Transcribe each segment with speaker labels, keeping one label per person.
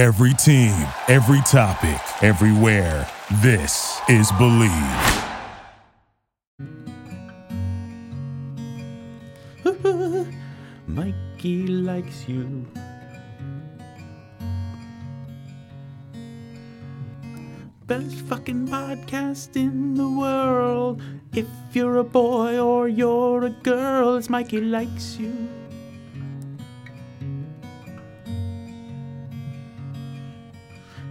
Speaker 1: Every team, every topic, everywhere. This is Believe.
Speaker 2: Mikey likes you. Best fucking podcast in the world. If you're a boy or you're a girl, it's Mikey likes you.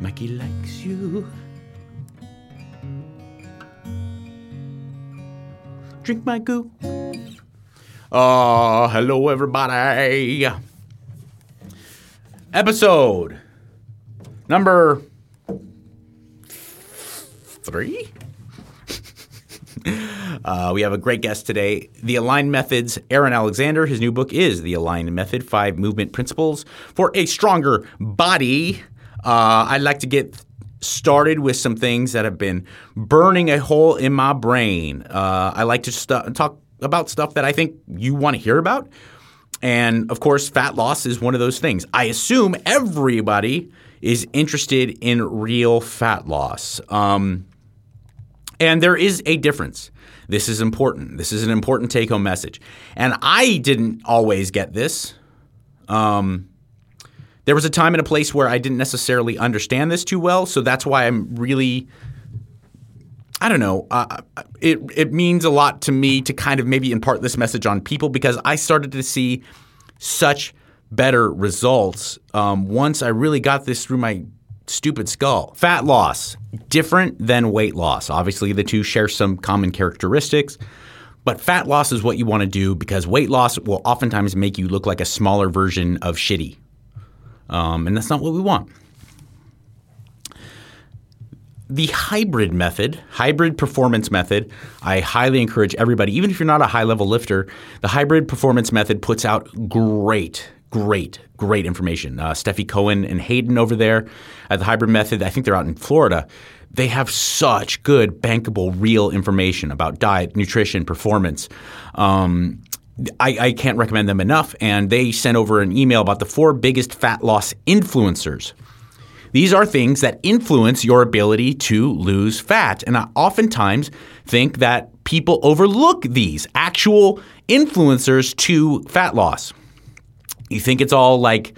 Speaker 2: Mikey likes you. Drink my goo. Oh, hello everybody. Episode number three. uh, we have a great guest today. The Aligned Methods, Aaron Alexander. His new book is The Aligned Method Five Movement Principles for a Stronger Body. Uh, I'd like to get started with some things that have been burning a hole in my brain. Uh, I like to st- talk about stuff that I think you want to hear about. And of course, fat loss is one of those things. I assume everybody is interested in real fat loss. Um, and there is a difference. This is important. This is an important take home message. And I didn't always get this. Um, there was a time and a place where I didn't necessarily understand this too well. So that's why I'm really I don't know. Uh, it it means a lot to me to kind of maybe impart this message on people because I started to see such better results um, once I really got this through my stupid skull. Fat loss different than weight loss. Obviously, the two share some common characteristics. But fat loss is what you want to do because weight loss will oftentimes make you look like a smaller version of shitty. Um, and that's not what we want the hybrid method, hybrid performance method, I highly encourage everybody, even if you're not a high level lifter, the hybrid performance method puts out great, great, great information. Uh, Stefi Cohen and Hayden over there at the hybrid method, I think they're out in Florida. They have such good, bankable, real information about diet, nutrition, performance. Um, I, I, can't recommend them enough. And they sent over an email about the four biggest fat loss influencers. These are things that influence your ability to lose fat. And I oftentimes think that people overlook these actual influencers to fat loss. You think it's all like,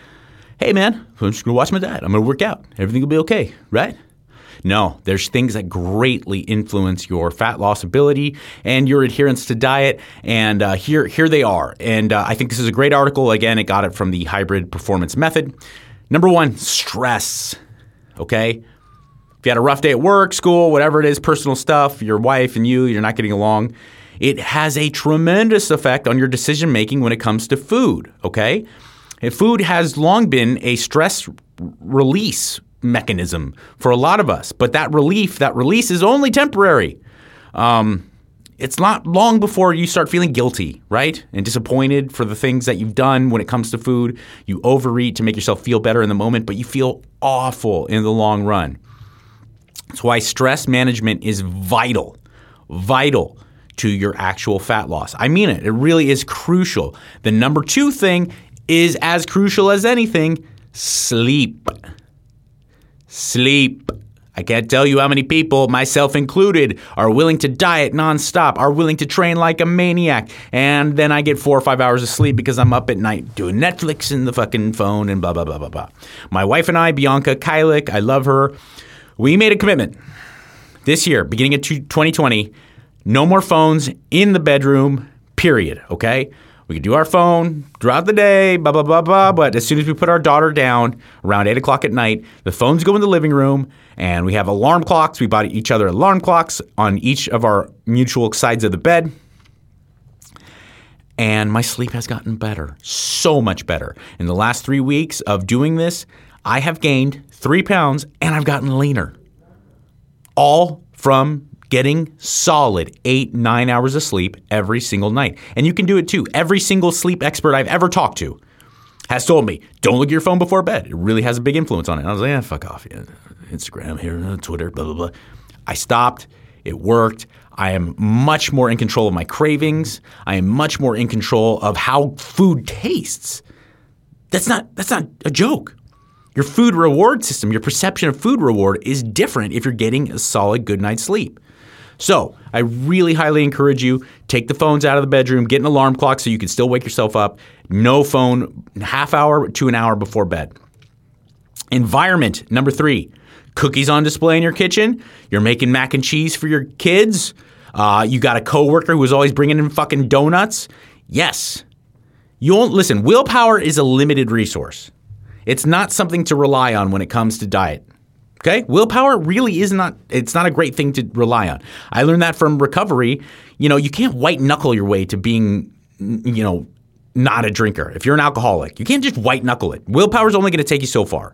Speaker 2: hey man, I'm just gonna watch my diet. I'm gonna work out. Everything will be okay, right? No, there's things that greatly influence your fat loss ability and your adherence to diet. And uh, here, here they are. And uh, I think this is a great article. Again, it got it from the Hybrid Performance Method. Number one, stress. Okay? If you had a rough day at work, school, whatever it is, personal stuff, your wife and you, you're not getting along, it has a tremendous effect on your decision making when it comes to food. Okay? And food has long been a stress release mechanism for a lot of us, but that relief, that release is only temporary. Um, it's not long before you start feeling guilty, right? And disappointed for the things that you've done when it comes to food. You overeat to make yourself feel better in the moment, but you feel awful in the long run. That's why stress management is vital, vital to your actual fat loss. I mean it, it really is crucial. The number two thing is as crucial as anything sleep. Sleep. I can't tell you how many people, myself included, are willing to diet nonstop, are willing to train like a maniac, and then I get four or five hours of sleep because I'm up at night doing Netflix in the fucking phone and blah, blah, blah, blah, blah. My wife and I, Bianca Kajlich, I love her, we made a commitment this year, beginning of 2020, no more phones in the bedroom, period, okay? We can do our phone throughout the day, blah, blah, blah, blah. But as soon as we put our daughter down around 8 o'clock at night, the phones go in the living room and we have alarm clocks. We bought each other alarm clocks on each of our mutual sides of the bed. And my sleep has gotten better, so much better. In the last three weeks of doing this, I have gained three pounds and I've gotten leaner. All from getting solid eight, nine hours of sleep every single night. And you can do it too. Every single sleep expert I've ever talked to has told me, don't look at your phone before bed. It really has a big influence on it. And I was like, yeah, fuck off. Yeah, Instagram here, uh, Twitter, blah, blah, blah. I stopped. It worked. I am much more in control of my cravings. I am much more in control of how food tastes. That's not that's not a joke. Your food reward system, your perception of food reward is different if you're getting a solid good night's sleep. So, I really highly encourage you take the phones out of the bedroom, get an alarm clock so you can still wake yourself up. No phone half hour to an hour before bed. Environment, number 3. Cookies on display in your kitchen. You're making mac and cheese for your kids. Uh, you got a coworker who's always bringing in fucking donuts. Yes. You won't listen. Willpower is a limited resource. It's not something to rely on when it comes to diet. Okay? Willpower really is not it's not a great thing to rely on. I learned that from recovery. You know, you can't white knuckle your way to being you know, not a drinker. If you're an alcoholic, you can't just white knuckle it. Willpower is only going to take you so far.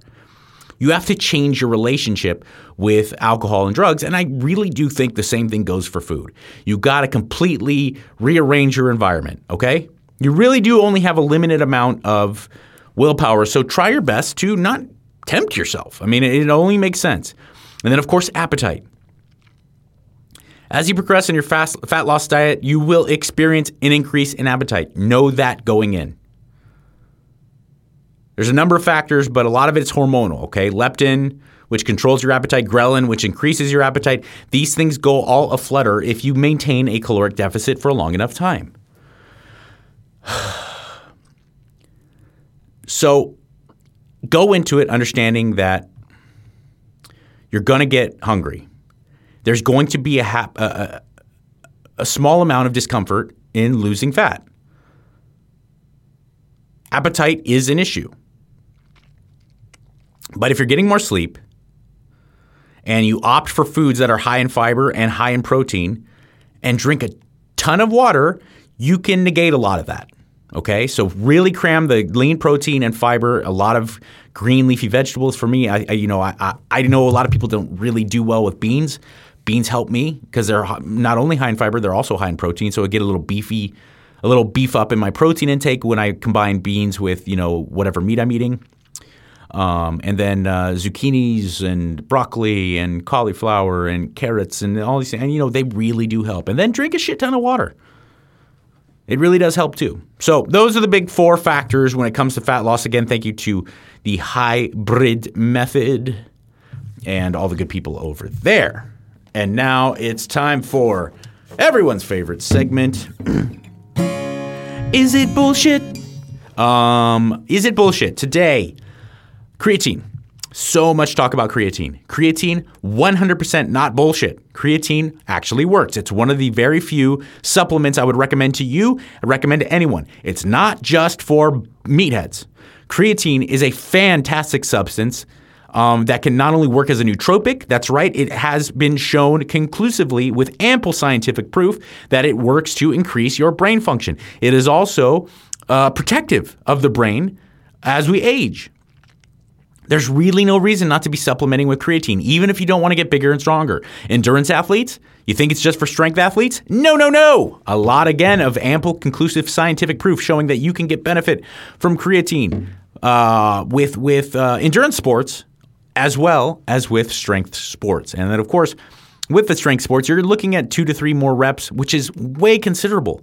Speaker 2: You have to change your relationship with alcohol and drugs. And I really do think the same thing goes for food. You got to completely rearrange your environment, okay? You really do only have a limited amount of willpower. So try your best to not tempt yourself. I mean, it only makes sense. And then, of course, appetite. As you progress in your fast, fat loss diet, you will experience an increase in appetite. Know that going in. There's a number of factors, but a lot of it's hormonal, okay? Leptin, which controls your appetite, ghrelin, which increases your appetite. These things go all aflutter if you maintain a caloric deficit for a long enough time. so go into it understanding that you're going to get hungry. There's going to be a, hap- a, a, a small amount of discomfort in losing fat. Appetite is an issue. But if you're getting more sleep and you opt for foods that are high in fiber and high in protein and drink a ton of water, you can negate a lot of that. Okay, so really cram the lean protein and fiber, a lot of green leafy vegetables. For me, I, I you know I, I know a lot of people don't really do well with beans. Beans help me because they're not only high in fiber, they're also high in protein. So I get a little beefy, a little beef up in my protein intake when I combine beans with you know whatever meat I'm eating. Um, and then uh, zucchinis and broccoli and cauliflower and carrots and all these things. And, you know, they really do help. And then drink a shit ton of water. It really does help too. So those are the big four factors when it comes to fat loss. Again, thank you to the hybrid method and all the good people over there. And now it's time for everyone's favorite segment. is it bullshit? Um, is it bullshit? Today, creatine. So much talk about creatine. Creatine, 100% not bullshit. Creatine actually works. It's one of the very few supplements I would recommend to you. I recommend to anyone. It's not just for meatheads. Creatine is a fantastic substance um, that can not only work as a nootropic, that's right, it has been shown conclusively with ample scientific proof that it works to increase your brain function. It is also uh, protective of the brain as we age. There's really no reason not to be supplementing with creatine, even if you don't want to get bigger and stronger. Endurance athletes, you think it's just for strength athletes? No, no, no. A lot, again, of ample, conclusive scientific proof showing that you can get benefit from creatine uh, with, with uh, endurance sports as well as with strength sports. And then, of course, with the strength sports, you're looking at two to three more reps, which is way considerable.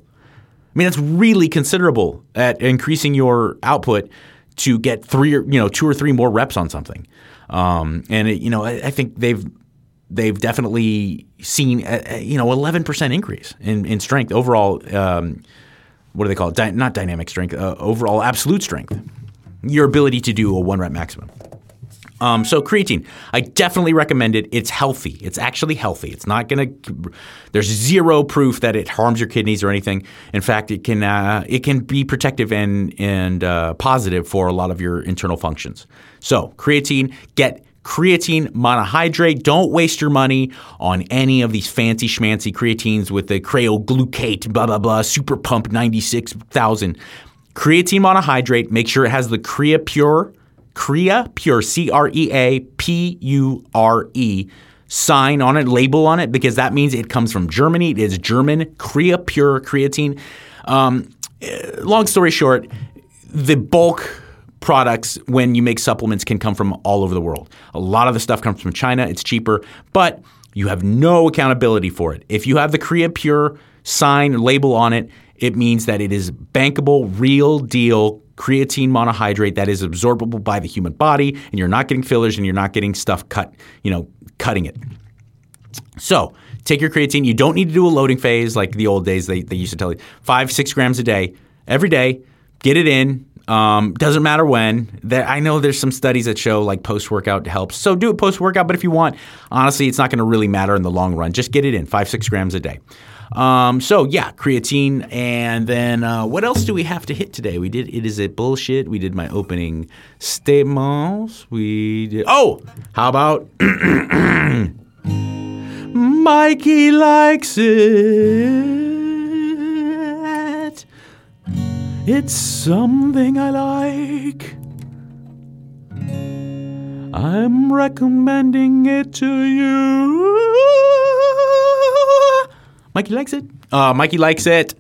Speaker 2: I mean, that's really considerable at increasing your output to get three or you know two or three more reps on something. Um, and it, you know, I, I, think they've they've definitely seen a, a, you know 11% increase in, in strength overall. Um, what do they call it? Di- not dynamic strength, uh, overall absolute strength. Your ability to do a one rep maximum. Um, so creatine, I definitely recommend it. It's healthy. It's actually healthy. It's not going to. There's zero proof that it harms your kidneys or anything. In fact, it can uh, it can be protective and and uh, positive for a lot of your internal functions. So creatine, get creatine monohydrate. Don't waste your money on any of these fancy schmancy creatines with the cryoglucate, blah blah blah, super pump ninety six thousand. Creatine monohydrate. Make sure it has the Creapure Creapure, C R E A P U R E, sign on it, label on it, because that means it comes from Germany. It is German Creapure creatine. Um, eh, long story short, the bulk products when you make supplements can come from all over the world. A lot of the stuff comes from China. It's cheaper, but you have no accountability for it. If you have the Creapure sign label on it, it means that it is bankable, real deal creatine monohydrate that is absorbable by the human body, and you're not getting fillers and you're not getting stuff cut, you know, cutting it. So take your creatine. You don't need to do a loading phase like the old days they, they used to tell you. Five, six grams a day, every day, get it in. Um, doesn't matter when. There, I know there's some studies that show like post workout helps. So do it post workout, but if you want, honestly, it's not going to really matter in the long run. Just get it in, five, six grams a day. Um, so yeah, creatine, and then uh, what else do we have to hit today? We did it is it bullshit. We did my opening statements. We did. Oh, how about Mikey likes it. It's something I like. I'm recommending it to you. Mikey likes it. Uh, Mikey likes it.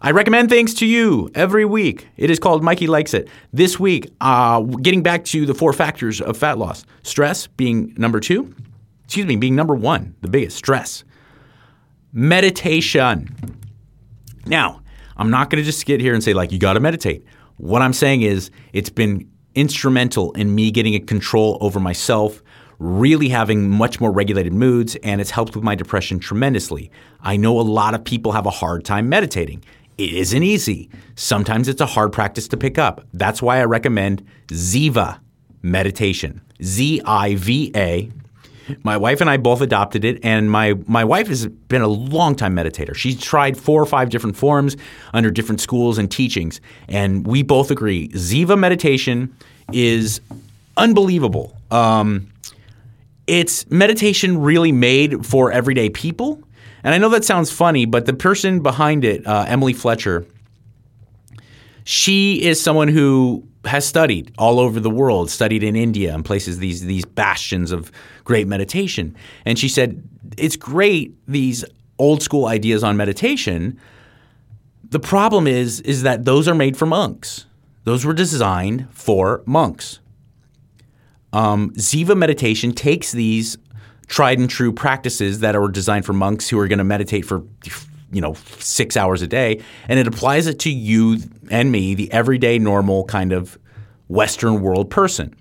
Speaker 2: I recommend things to you every week. It is called Mikey Likes It. This week, uh, getting back to the four factors of fat loss stress being number two, excuse me, being number one, the biggest stress. Meditation. Now, I'm not going to just get here and say, like, you got to meditate. What I'm saying is, it's been instrumental in me getting a control over myself, really having much more regulated moods, and it's helped with my depression tremendously. I know a lot of people have a hard time meditating. It isn't easy. Sometimes it's a hard practice to pick up. That's why I recommend Ziva meditation. Z I V A. My wife and I both adopted it, and my, my wife has been a long time meditator. She's tried four or five different forms under different schools and teachings, and we both agree Ziva meditation is unbelievable. Um, it's meditation really made for everyday people. And I know that sounds funny, but the person behind it, uh, Emily Fletcher, she is someone who has studied all over the world, studied in India and places these these bastions of great meditation. And she said it's great these old school ideas on meditation. The problem is is that those are made for monks. Those were designed for monks. Um, Ziva meditation takes these tried and true practices that are designed for monks who are going to meditate for you know six hours a day, and it applies it to you and me, the everyday normal kind of Western world person.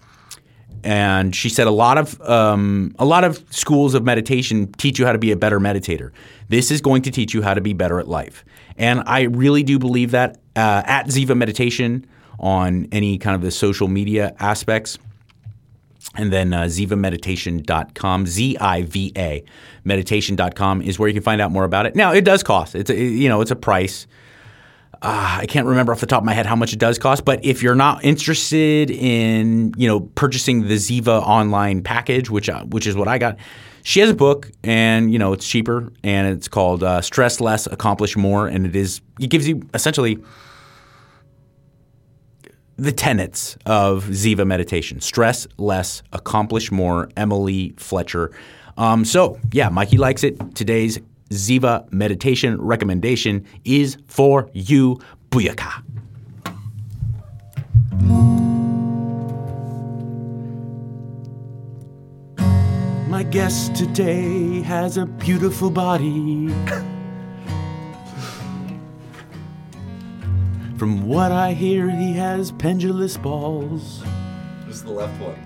Speaker 2: And she said a lot of um, a lot of schools of meditation teach you how to be a better meditator. This is going to teach you how to be better at life, and I really do believe that uh, at Ziva Meditation on any kind of the social media aspects. And then uh, zivameditation.com, Z-I-V-A, meditation.com is where you can find out more about it. Now, it does cost. It's a, you know, it's a price. Uh, I can't remember off the top of my head how much it does cost, but if you're not interested in, you know, purchasing the Ziva online package, which uh, which is what I got, she has a book, and you know, it's cheaper, and it's called uh, "Stress Less, Accomplish More," and it is it gives you essentially the tenets of Ziva meditation stress less, accomplish more. Emily Fletcher. Um, so, yeah, Mikey likes it. Today's Ziva meditation recommendation is for you. Booyaka. My guest today has a beautiful body. From what I hear, he has pendulous balls.
Speaker 3: Just the left one.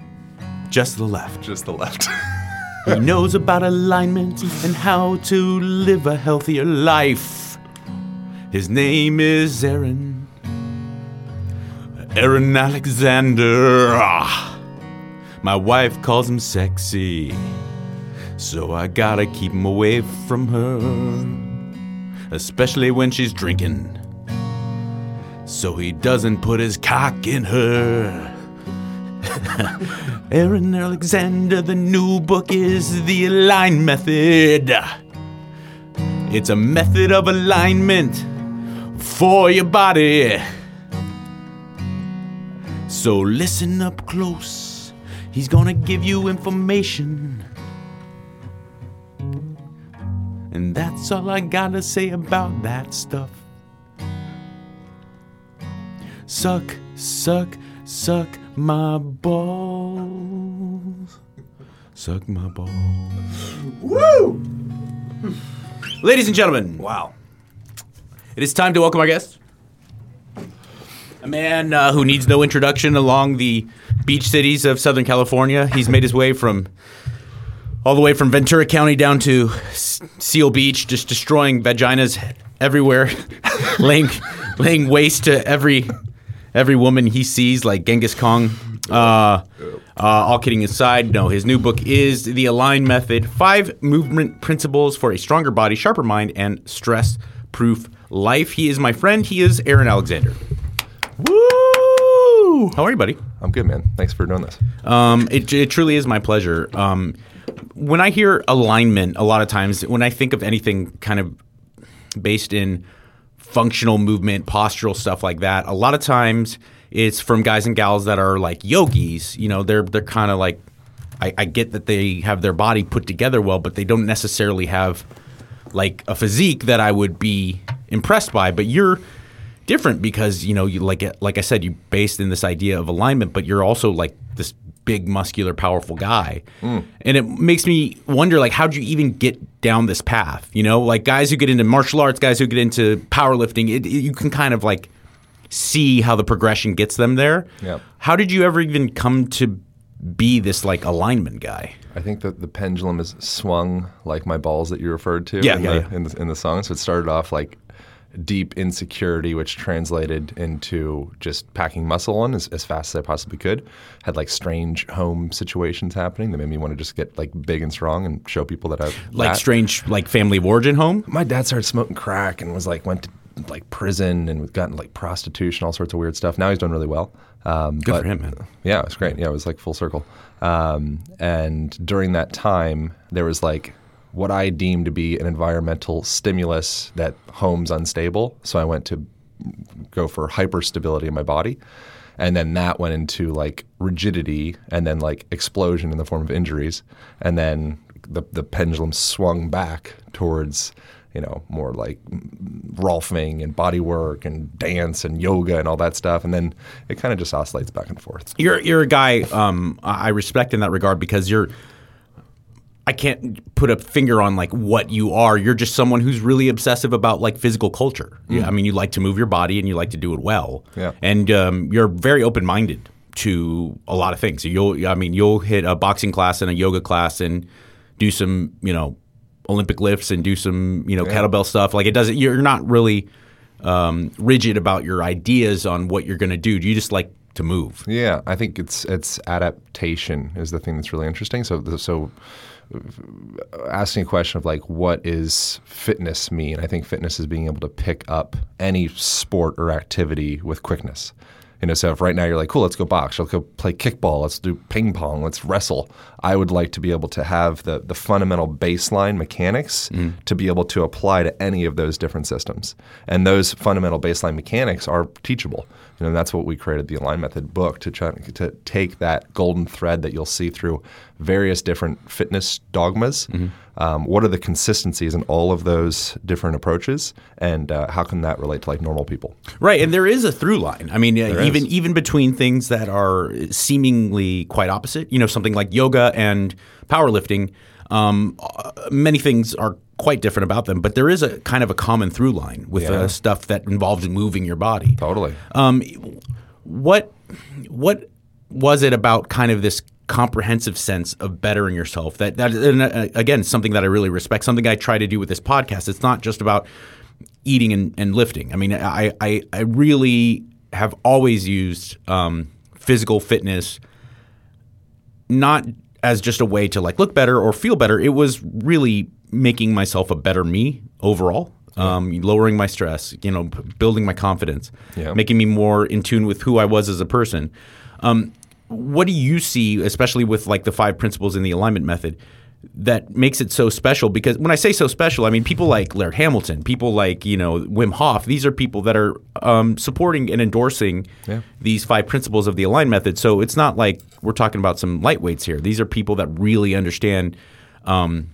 Speaker 2: Just the left.
Speaker 3: Just the left.
Speaker 2: He knows about alignment and how to live a healthier life. His name is Aaron. Aaron Alexander. Ah. My wife calls him sexy. So I gotta keep him away from her. Especially when she's drinking. So he doesn't put his cock in her. Aaron Alexander, the new book is The Align Method. It's a method of alignment for your body. So listen up close. He's gonna give you information. And that's all I gotta say about that stuff. Suck, suck, suck my balls. Suck my balls. Woo! Ladies and gentlemen,
Speaker 3: wow.
Speaker 2: it is time to welcome our guest. A man uh, who needs no introduction along the beach cities of Southern California. He's made his way from all the way from Ventura County down to S- Seal Beach, just destroying vaginas everywhere, laying laying waste to every every woman he sees, like Genghis Khan. Uh, uh, all kidding aside, no. His new book is The Align Method: Five Movement Principles for a Stronger Body, Sharper Mind, and Stress-Proof Life. He is my friend. He is Aaron Alexander.
Speaker 3: Woo!
Speaker 2: How are you, buddy?
Speaker 3: I'm good, man. Thanks for doing this.
Speaker 2: Um, it, it truly is my pleasure. Um, when I hear alignment, a lot of times, when I think of anything kind of based in functional movement, postural stuff like that, a lot of times it's from guys and gals that are like yogis. You know, they're they're kind of like, I, I get that they have their body put together well, but they don't necessarily have like a physique that I would be impressed by. But you're different because you know you like like I said you based in this idea of alignment, but you're also like this big muscular powerful guy mm. and it makes me wonder like how'd you even get down this path you know like guys who get into martial arts guys who get into powerlifting it, it- you can kind of like see how the progression gets them there
Speaker 3: Yep.
Speaker 2: how did you ever even come to be this like alignment guy
Speaker 3: I think that the pendulum is swung like my balls that you referred to
Speaker 2: Yeah,
Speaker 3: in,
Speaker 2: yeah,
Speaker 3: the,
Speaker 2: yeah.
Speaker 3: In, the, in the song. So it started off like deep insecurity, which translated into just packing muscle on as, as fast as I possibly could. Had like strange home situations happening that made me want to just get like big and strong and show people that I
Speaker 2: like
Speaker 3: that.
Speaker 2: strange like family of origin home
Speaker 3: my dad started smoking crack and was like went to like prison and gotten like prostitution, all sorts of weird stuff. Now he's doing really well. Um,
Speaker 2: Good
Speaker 3: but-
Speaker 2: for him, man.
Speaker 3: Yeah, it was great. Yeah, it was like full circle. Um, and during that time, there was like what I deemed to be an environmental stimulus that home's unstable. So I went to go for hyperstability in my body. And then that went into like rigidity and then like explosion in the form of injuries. And then the, the pendulum swung back towards, you know, more like rolfing and body work and dance and yoga and all that stuff. And then it kind of just oscillates back and forth.
Speaker 2: You're you're a guy um, I respect in that regard because you're. I can't put a finger on like what you are. You're just someone who's really obsessive about like physical culture. Yeah, I mean, you like to move your body and you like to do it well.
Speaker 3: Yeah.
Speaker 2: And um, you're very open minded to a lot of things. You'll, I mean, you'll hit a boxing class and a yoga class and do some, you know, Olympic lifts and do some, you know, kettlebell stuff. Like it doesn't. You're not really um, rigid about your ideas on what you're going to do. You just like to move.
Speaker 3: Yeah, I think it's it's adaptation is the thing that's really interesting. So so asking a question of like what is fitness mean? I think fitness is being able to pick up any sport or activity with quickness. You know, so if right now you're like, cool, let's go box, let's go play kickball, let's do ping pong, let's wrestle. I would like to be able to have the the fundamental baseline mechanics mm-hmm. to be able to apply to any of those different systems. And those fundamental baseline mechanics are teachable. You know, that's what we created the Align Method book to try to take that golden thread that you'll see through various different fitness dogmas. Um, what are the consistencies in all of those different approaches, and uh, how can that relate to like normal people?
Speaker 2: Right, and there is a through line. I mean, uh, even
Speaker 3: is.
Speaker 2: even between things that are seemingly quite opposite. You know, something like yoga and powerlifting. Um, uh, many things are quite different about them, but there is a kind of a common through line with
Speaker 3: Yeah.
Speaker 2: uh, stuff that involves moving your body.
Speaker 3: Totally.
Speaker 2: Um, what what was it about kind of this comprehensive sense of bettering yourself that that and uh, again something that I really respect something I try to do with this podcast it's not just about eating and, and lifting I mean I, I I really have always used um, physical fitness not as just a way to like look better or feel better. It was really making myself a better me overall. Um, lowering my stress, you know, p- building my confidence,
Speaker 3: Yeah.
Speaker 2: making me more in tune with who I was as a person. Um, what do you see, especially with like the five principles in the alignment method, that makes it so special? Because when I say so special, I mean people like Laird Hamilton, people like you know Wim Hof. These are people that are um, supporting and endorsing
Speaker 3: Yeah.
Speaker 2: these five principles of the align method. So it's not like we're talking about some lightweights here. These are people that really understand um,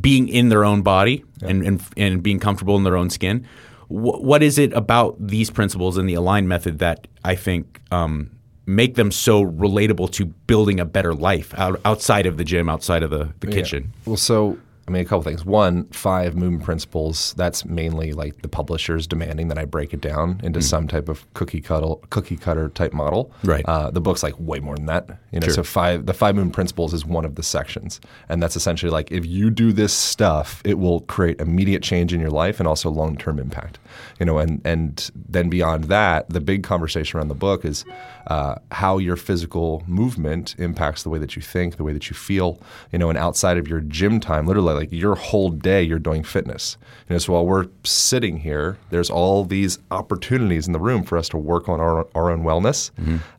Speaker 2: being in their own body and, and and being comfortable in their own skin. Wh- what is it about these principles and the align method that I think um, make them so relatable to building a better life out, outside of the gym, outside of the, the kitchen?
Speaker 3: Well, so I mean, a couple things. One, five movement principles. That's mainly like the publishers demanding that I break it down into some type of cookie cutter, cookie cutter type model.
Speaker 2: Right.
Speaker 3: Uh, the book's like way more than that. You know,
Speaker 2: Sure.
Speaker 3: so five. The five movement principles is one of the sections, and that's essentially like if you do this stuff, it will create immediate change in your life and also long term impact. You know, and and then beyond that, the big conversation around the book is uh, how your physical movement impacts the way that you think, the way that you feel. You know, and outside of your gym time, literally like your whole day, you're doing fitness. You know, so while we're sitting here, there's all these opportunities in the room for us to work on our, our own wellness.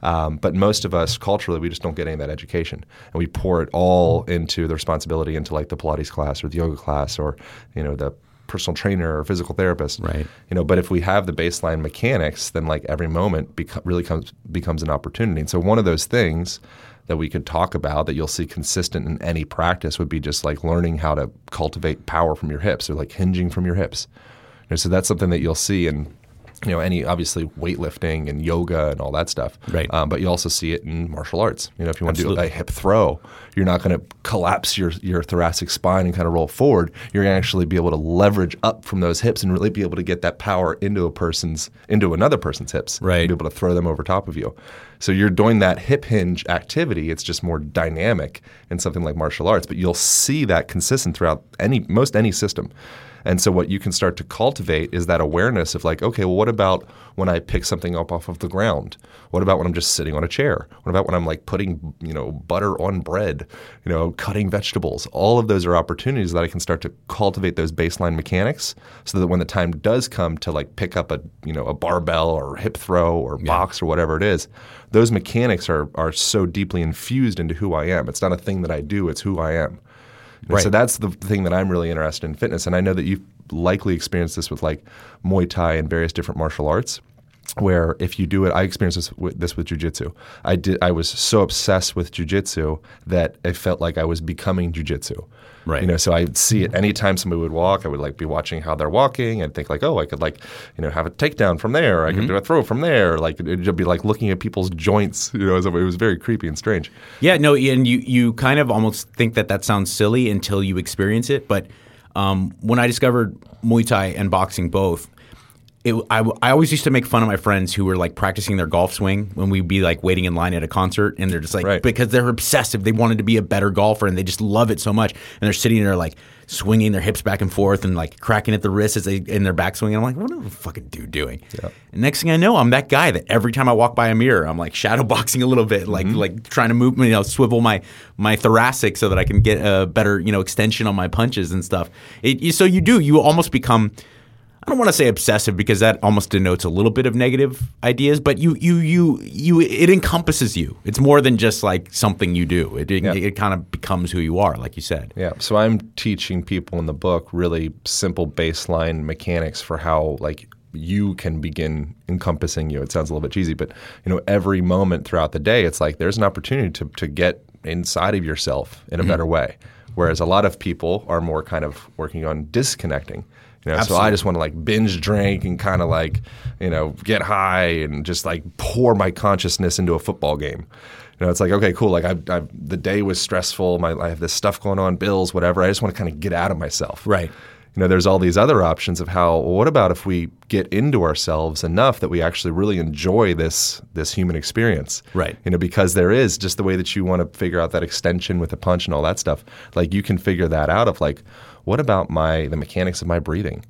Speaker 3: Um, but most of us culturally, we just don't get any of that education, and we pour it all into the responsibility into like the Pilates class or the yoga class or you know the personal trainer or physical therapist.
Speaker 2: Right.
Speaker 3: You know, but if we have the baseline mechanics, then like every moment beco- really comes becomes an opportunity. And so one of those things that we could talk about that you'll see consistent in any practice would be just like learning how to cultivate power from your hips or like hinging from your hips. You know, so that's something that you'll see in you know any obviously weightlifting and yoga and all that stuff.
Speaker 2: Right.
Speaker 3: Um, but you also see it in martial arts. You know, if you want to do a hip throw, you're not going to collapse your your thoracic spine and kind of roll forward. You're going to actually be able to leverage up from those hips and really be able to get that power into a person's into another person's hips.
Speaker 2: Right.
Speaker 3: Be able to throw them over top of you. So you're doing that hip hinge activity. It's just more dynamic in something like martial arts, but you'll see that consistent throughout any most any system. And so what you can start to cultivate is that awareness of like, okay, well, what about when I pick something up off of the ground? What about when I'm just sitting on a chair? What about when I'm like putting, you know, butter on bread, you know, cutting vegetables? All of those are opportunities that I can start to cultivate those baseline mechanics so that when the time does come to like pick up a, you know, a barbell or hip throw or box or whatever it is, those mechanics are are so deeply infused into who I am. It's not a thing that I do, it's who I am.
Speaker 2: Right.
Speaker 3: So that's the thing that I'm really interested in fitness. And I know that you've likely experienced this with like Muay Thai and various different martial arts. Where if you do it, I experienced this with, this with jujitsu. I did. I was so obsessed with jujitsu that I felt like I was becoming jujitsu.
Speaker 2: Right.
Speaker 3: You know, so I'd see it anytime somebody would walk. I would like be watching how they're walking and think like, oh, I could like, you know, have a takedown from there. I could do a throw from there. Like it'd be like looking at people's joints. You know, it was very creepy and strange.
Speaker 2: Yeah, no, and you you kind of almost think that that sounds silly until you experience it. But um, when I discovered Muay Thai and boxing both, it, I, I always used to make fun of my friends who were like practicing their golf swing when we'd be like waiting in line at a concert, and they're just like
Speaker 3: Right.
Speaker 2: because they're obsessive, they wanted to be a better golfer, and they just love it so much, and they're sitting there like swinging their hips back and forth and like cracking at the wrist as they in their backswing. And I'm like, what is the fucking dude doing? And next thing I know, I'm that guy that every time I walk by a mirror, I'm like shadow boxing a little bit, like mm-hmm. like trying to move, you know, swivel my my thoracic so that I can get a better you know extension on my punches and stuff. It, so you do, you almost become. I don't want to say obsessive because that almost denotes a little bit of negative ideas, but you you you you it encompasses you. It's more than just like something you do. It it,
Speaker 3: Yeah.
Speaker 2: it kind of becomes who you are, like you said.
Speaker 3: Yeah. So I'm teaching people in the book really simple baseline mechanics for how like you can begin encompassing you. It sounds a little bit cheesy, but you know, every moment throughout the day, it's like there's an opportunity to to get inside of yourself in a mm-hmm. better way. Whereas a lot of people are more kind of working on disconnecting. You know, so I just want to like binge drink and kind of like, you know, get high and just like pour my consciousness into a football game. You know, it's like okay, cool. Like I, I the day was stressful. My I have this stuff going on, bills, whatever. I just want to kind of get out of myself.
Speaker 2: Right.
Speaker 3: You know, there's all these other options of how. Well, what about if we get into ourselves enough that we actually really enjoy this this human experience?
Speaker 2: Right.
Speaker 3: You know, because there is just the way that you want to figure out that extension with the punch and all that stuff. Like you can figure that out of like, what about my the mechanics of my breathing?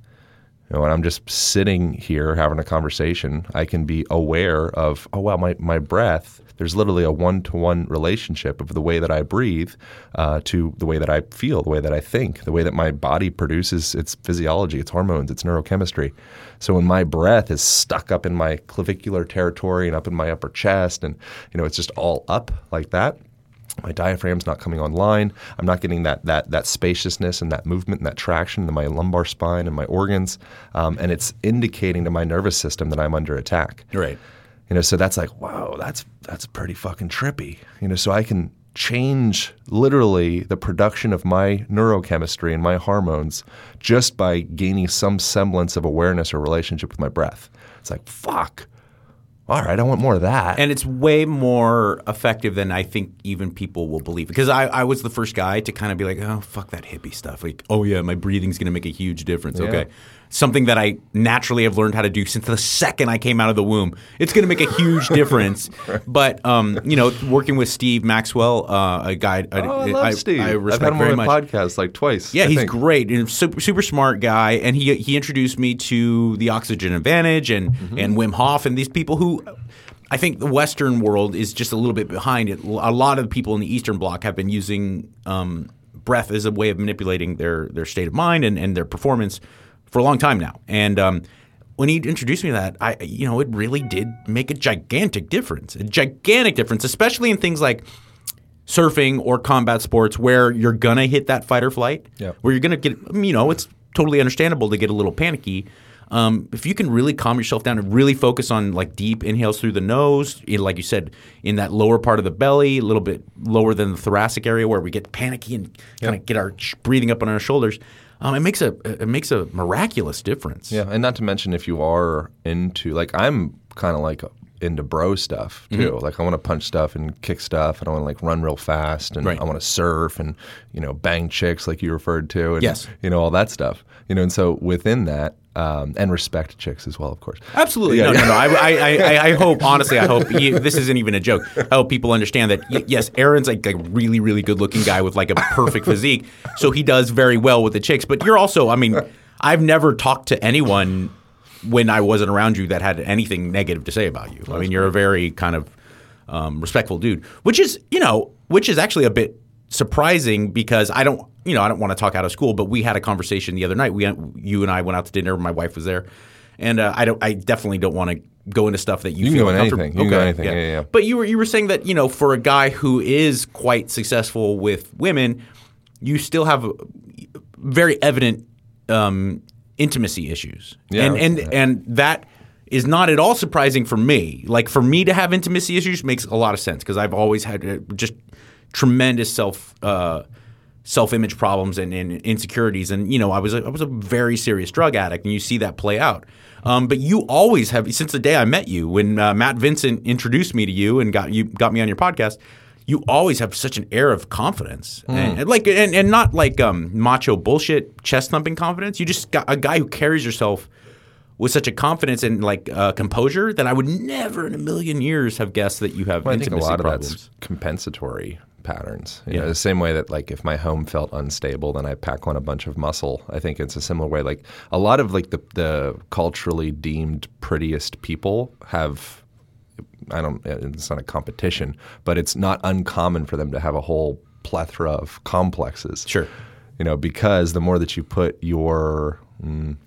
Speaker 3: You know, when I'm just sitting here having a conversation, I can be aware of, oh wow, my, my breath. There's literally a one to one relationship of the way that I breathe uh, to the way that I feel, the way that I think, the way that my body produces its physiology, its hormones, its neurochemistry. So when my breath is stuck up in my clavicular territory and up in my upper chest, and you know it's just all up like that, my diaphragm's not coming online. I'm not getting that that that spaciousness and that movement and that traction in my lumbar spine and my organs, um, and it's indicating to my nervous system that I'm under attack.
Speaker 2: Right.
Speaker 3: You know, so that's like, wow, that's that's pretty fucking trippy. You know, so I can change literally the production of my neurochemistry and my hormones just by gaining some semblance of awareness or relationship with my breath. It's like, fuck. All right, I want more of that.
Speaker 2: and it's way more effective than I think even people will believe. Because I, I was the first guy to kind of be like, oh fuck that hippie stuff. Like, oh yeah, my breathing's going to make a huge difference. Okay, something that I naturally have learned how to do since the second I came out of the womb. It's going to make a huge difference. But um, you know, working with Steve Maxwell, uh, a guy,
Speaker 3: oh, I love Steve.
Speaker 2: I
Speaker 3: I've
Speaker 2: respect
Speaker 3: had him
Speaker 2: very
Speaker 3: on
Speaker 2: much.
Speaker 3: my podcast like twice.
Speaker 2: Yeah,
Speaker 3: I
Speaker 2: he's
Speaker 3: think.
Speaker 2: great and super, super smart guy. And he he introduced me to the Oxygen Advantage and
Speaker 3: Mm-hmm.
Speaker 2: and Wim Hof and these people who. I think the Western world is just a little bit behind it. A lot of the people in the Eastern Bloc have been using um, breath as a way of manipulating their their state of mind and, and their performance for a long time now. And um, when he introduced me to that, I you know it really did make a gigantic difference, a gigantic difference, especially in things like surfing or combat sports where you're gonna hit that fight or flight,
Speaker 3: Yeah.
Speaker 2: where you're gonna get, you know, it's totally understandable to get a little panicky. Um, if you can really calm yourself down and really focus on like deep inhales through the nose, in, like you said, in that lower part of the belly, a little bit lower than the thoracic area where we get panicky and kind of get our sh- breathing up on our shoulders, um, it makes a it makes a miraculous difference.
Speaker 3: Yeah, and not to mention if you are into like I'm kind of like into bro stuff too.
Speaker 2: Mm-hmm.
Speaker 3: Like I want to punch stuff and kick stuff, and I want to like run real fast, and
Speaker 2: Right.
Speaker 3: I want to surf and you know bang chicks like you referred to, and
Speaker 2: Yes.
Speaker 3: you know all that stuff. You know, and so within that, um, and respect chicks as well, of course.
Speaker 2: Absolutely.
Speaker 3: Yeah,
Speaker 2: no,
Speaker 3: yeah.
Speaker 2: no, no. I, I, I, I hope, honestly, I hope you, this isn't even a joke. I hope people understand that, y- yes, Aaron's like a really, really good looking guy with like a perfect physique. So he does very well with the chicks. But you're also, I mean, I've never talked to anyone when I wasn't around you that had anything negative to say about you. I mean, you're a very kind of um, respectful dude, which is, you know, which is actually a bit surprising because I don't, you know, I don't want to talk out of school, but we had a conversation the other night. We, you and I went out to dinner. My wife was there, and uh, I don't, I definitely don't want to go into stuff that you,
Speaker 3: You can
Speaker 2: feel
Speaker 3: go into
Speaker 2: uncomfortable-
Speaker 3: anything. You can go anything. Yeah, yeah, yeah.
Speaker 2: But you were you were saying that you know for a guy who is quite successful with women, you still have very evident um, intimacy issues.
Speaker 3: Yeah,
Speaker 2: and and
Speaker 3: that.
Speaker 2: and that is not at all surprising for me. Like for me to have intimacy issues makes a lot of sense because I've always had uh, just tremendous self uh, self image problems and, and insecurities. And you know, I was a, I was a very serious drug addict, and you see that play out. Um, but you always have since the day I met you, when uh, Matt Vincent introduced me to you and got you got me on your podcast. You always have such an air of confidence, and, and like, and, and not like um, macho bullshit, chest thumping confidence. You just got a guy who carries yourself with such a confidence and like uh, composure that I would never in a million years have guessed that you have
Speaker 3: Well, I think a lot
Speaker 2: problems.
Speaker 3: of that's compensatory patterns. You
Speaker 2: Yeah.
Speaker 3: know, the same way that like if my home felt unstable, then I pack on a bunch of muscle. I think it's a similar way. Like a lot of like the the culturally deemed prettiest people have. I don't. It's not a competition, but it's not uncommon for them to have a whole plethora of complexes.
Speaker 2: Sure.
Speaker 3: You know, because the more that you put your mm,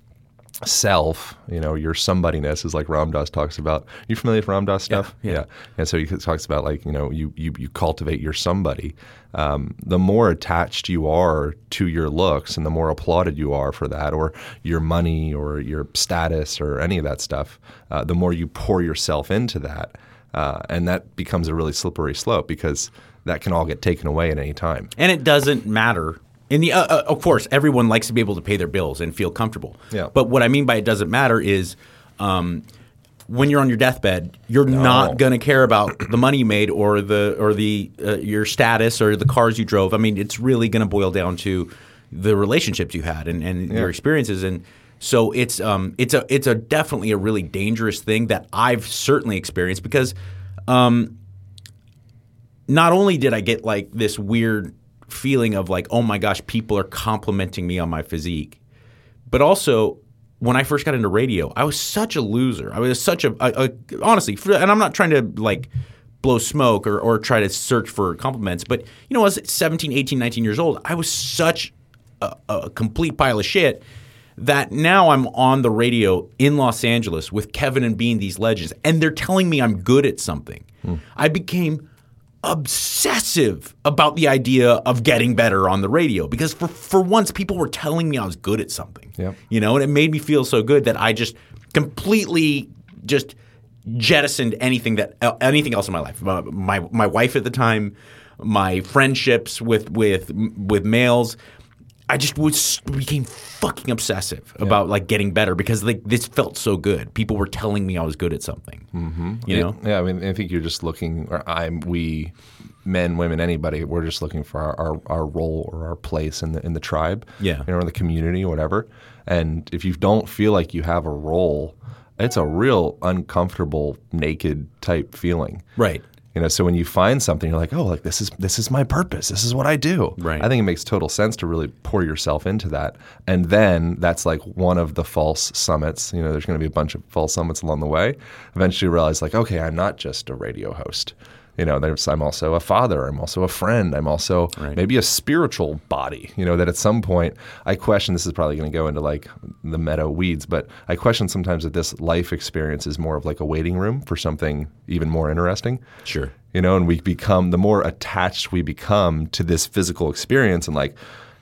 Speaker 3: self, you know, your somebodyness is like Ram Dass talks about. You familiar with Ram Dass stuff?
Speaker 2: yeah.
Speaker 3: And so he talks about like, you know, you you, you cultivate your somebody. Um, the more attached you are to your looks and the more applauded you are for that or your money or your status or any of that stuff, uh, the more you pour yourself into that. Uh, and that becomes a really slippery slope because that can all get taken away at any time.
Speaker 2: and it doesn't matter. In the uh, uh, of course, everyone likes to be able to pay their bills and feel comfortable.
Speaker 3: Yeah.
Speaker 2: But what I mean by it doesn't matter is. Um, when you're on your deathbed, you're not going to care about the money you made or the or the uh, your status or the cars you drove. I mean, it's really going to boil down to the relationships you had and, and your experiences. And so it's um it's a it's a definitely a really dangerous thing that I've certainly experienced because um, not only did I get like this weird feeling of like, oh my gosh, people are complimenting me on my physique, but also when I first got into radio, I was such a loser. I was such a, a, a honestly, and I'm not trying to like blow smoke or, or try to search for compliments, but you know, I was 17, 18, 19 years old. I was such a, a complete pile of shit that now I'm on the radio in Los Angeles with Kevin and Bean, these legends, and they're telling me I'm good at something. Hmm. I became obsessive about the idea of getting better on the radio because for, for once people were telling me I was good at something.
Speaker 3: Yep.
Speaker 2: You know, and it made me feel so good that I just completely just jettisoned anything that uh, anything else in my life. My, my my wife at the time, my friendships with with with males. I just was became fucking obsessive about like getting better because like this felt so good. People were telling me I was good at something. Mm-hmm. You know,
Speaker 3: Yeah, I mean, I think you're just looking, or I'm, we, men, women, anybody, we're just looking for our, our, our role or our place in the in the tribe,
Speaker 2: Yeah.
Speaker 3: you know, in the community, or whatever. And if you don't feel like you have a role, it's a real uncomfortable, naked type feeling,
Speaker 2: right?
Speaker 3: You know, so when you find something, you're like, oh, like this is this is my purpose. This is what I do.
Speaker 2: Right.
Speaker 3: I think it makes total sense to really pour yourself into that, and then that's like one of the false summits. You know, there's going to be a bunch of false summits along the way. Eventually, you realize like, okay, I'm not just a radio host. You know, there's, I'm also a father. I'm also a friend. I'm also
Speaker 2: Right.
Speaker 3: maybe a spiritual body. You know, that at some point I question. This is probably going to go into like the meta weeds, but I question sometimes that this life experience is more of like a waiting room for something even more interesting
Speaker 2: Sure.
Speaker 3: you know and we become the more attached we become to this physical experience and like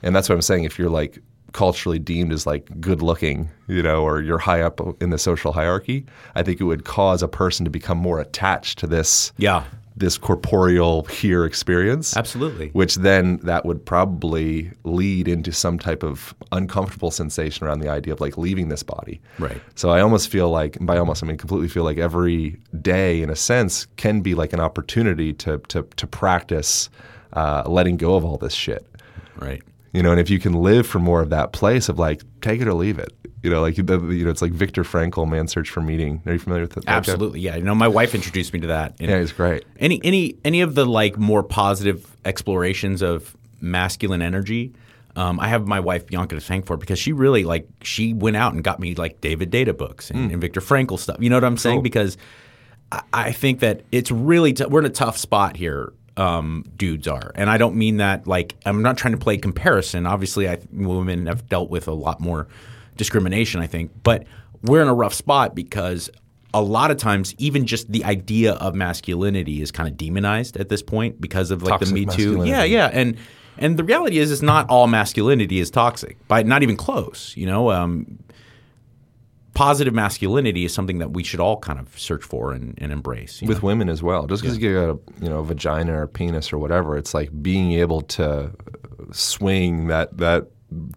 Speaker 3: and that's what i'm saying if you're like culturally deemed as like good looking you know or you're high up in the social hierarchy i think it would cause a person to become more attached to this
Speaker 2: Yeah.
Speaker 3: This corporeal here experience
Speaker 2: Absolutely.
Speaker 3: which then that would probably lead into some type of uncomfortable sensation around the idea of like leaving this body
Speaker 2: Right.
Speaker 3: so I almost feel like, by almost I mean completely feel like every day, in a sense, can be like an opportunity to to to practice uh, letting go of all this shit.
Speaker 2: Right.
Speaker 3: You know, and if you can live from more of that place of like take it or leave it. You know, like you know, it's like Viktor Frankl, man Search for Meaning. Are you familiar with that?
Speaker 2: Absolutely. Yeah. You know, my wife introduced me to that. And
Speaker 3: Yeah, he's great.
Speaker 2: Any any any of the like more positive explorations of masculine energy. Um, I have my wife Bianca to thank for because she really like she went out and got me like David Deida books and, and Viktor Frankl stuff. You know what I'm saying? Because I, I think that it's really t- we're in a tough spot here. Um, dudes are, and I don't mean that like I'm not trying to play comparison. Obviously, I women have dealt with a lot more discrimination. I think, but we're in a rough spot because a lot of times, even just the idea of masculinity is kind of demonized at this point because of like
Speaker 3: Toxic
Speaker 2: the Me Too. Yeah, yeah, and and the reality is, it's not all masculinity is toxic, by not even close. You know, um, positive masculinity is something that we should all kind of search for and, and embrace.
Speaker 3: with
Speaker 2: know?
Speaker 3: women as well. Just because you got a you know vagina or penis or whatever, it's like being able to swing that that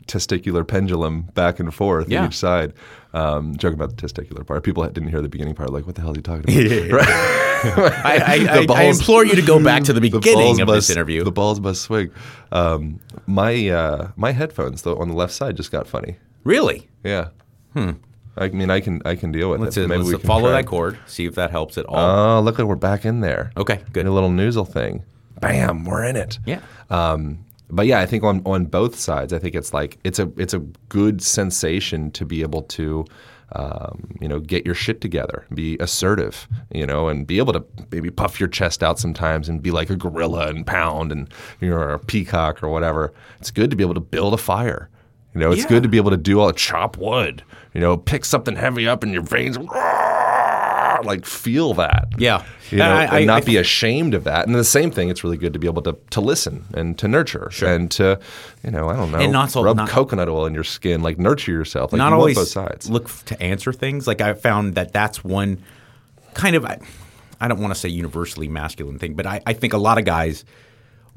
Speaker 3: testicular pendulum back and forth
Speaker 2: Yeah.
Speaker 3: each side. Um, joking about the testicular part. People didn't hear the beginning part. Like, what the hell are you talking about? Right?
Speaker 2: I, I,
Speaker 3: The
Speaker 2: I,
Speaker 3: balls-
Speaker 2: implore you to go back to the
Speaker 3: The
Speaker 2: beginning
Speaker 3: balls
Speaker 2: of
Speaker 3: must,
Speaker 2: this interview.
Speaker 3: The balls must swing. Um, my uh, my headphones though on the left side just got funny.
Speaker 2: really?
Speaker 3: Yeah. Hmm. I mean, I can I can deal with
Speaker 2: Let's,
Speaker 3: it. Maybe
Speaker 2: let's
Speaker 3: we can
Speaker 2: follow that chord, see if that helps at all.
Speaker 3: Oh, look at we're back in there.
Speaker 2: okay, good.
Speaker 3: A little noozle thing. Bam, we're in it.
Speaker 2: Yeah.
Speaker 3: Um, but yeah, I think on, on both sides, I think it's like it's a it's a good sensation to be able to, um, you know, get your shit together, be assertive, you know, and be able to maybe puff your chest out sometimes and be like a gorilla and pound and you're a peacock or whatever. It's good to be able to build a fire. You know, it's
Speaker 2: Yeah.
Speaker 3: good to be able to do all chop wood. You know, pick something heavy up in your veins. Like feel that
Speaker 2: Yeah.
Speaker 3: you know,
Speaker 2: I-
Speaker 3: and not
Speaker 2: I
Speaker 3: be ashamed of that. And the same thing, it's really good to be able to to listen and to nurture and to, you know, I don't know,
Speaker 2: And not so-
Speaker 3: rub
Speaker 2: not-
Speaker 3: coconut oil in your skin, like nurture yourself. Like
Speaker 2: not
Speaker 3: you
Speaker 2: always
Speaker 3: both sides.
Speaker 2: look to answer things. Like I found that that's one kind of I, I don't want to say universally masculine thing, but I, I think a lot of guys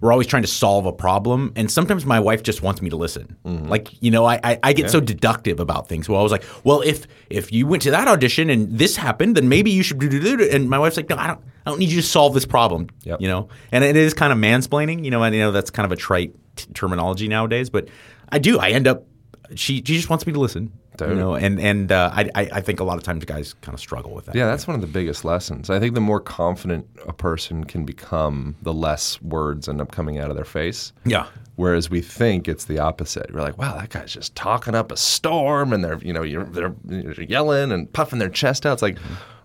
Speaker 2: we're always trying to solve a problem, and sometimes my wife just wants me to listen.
Speaker 3: Mm-hmm.
Speaker 2: Like you know, I, I, I get so deductive about things. Well, I was like, well, if if you went to that audition and this happened, then maybe you should do do do. And my wife's like, no, I don't. I don't need you to solve this problem.
Speaker 3: Yep.
Speaker 2: You know, and it is kind of mansplaining. You know, and you know that's kind of a trite t- terminology nowadays, but I do. I end up. She she just wants me to listen.
Speaker 3: Totally.
Speaker 2: You know, and and uh, I I think a lot of times guys kind of struggle with that.
Speaker 3: Yeah, that's one of the biggest lessons. I think the more confident a person can become, the less words end up coming out of their face.
Speaker 2: Yeah.
Speaker 3: Whereas we think it's the opposite. We're like, wow, that guy's just talking up a storm, and they're you know you're, they're yelling and puffing their chest out. It's like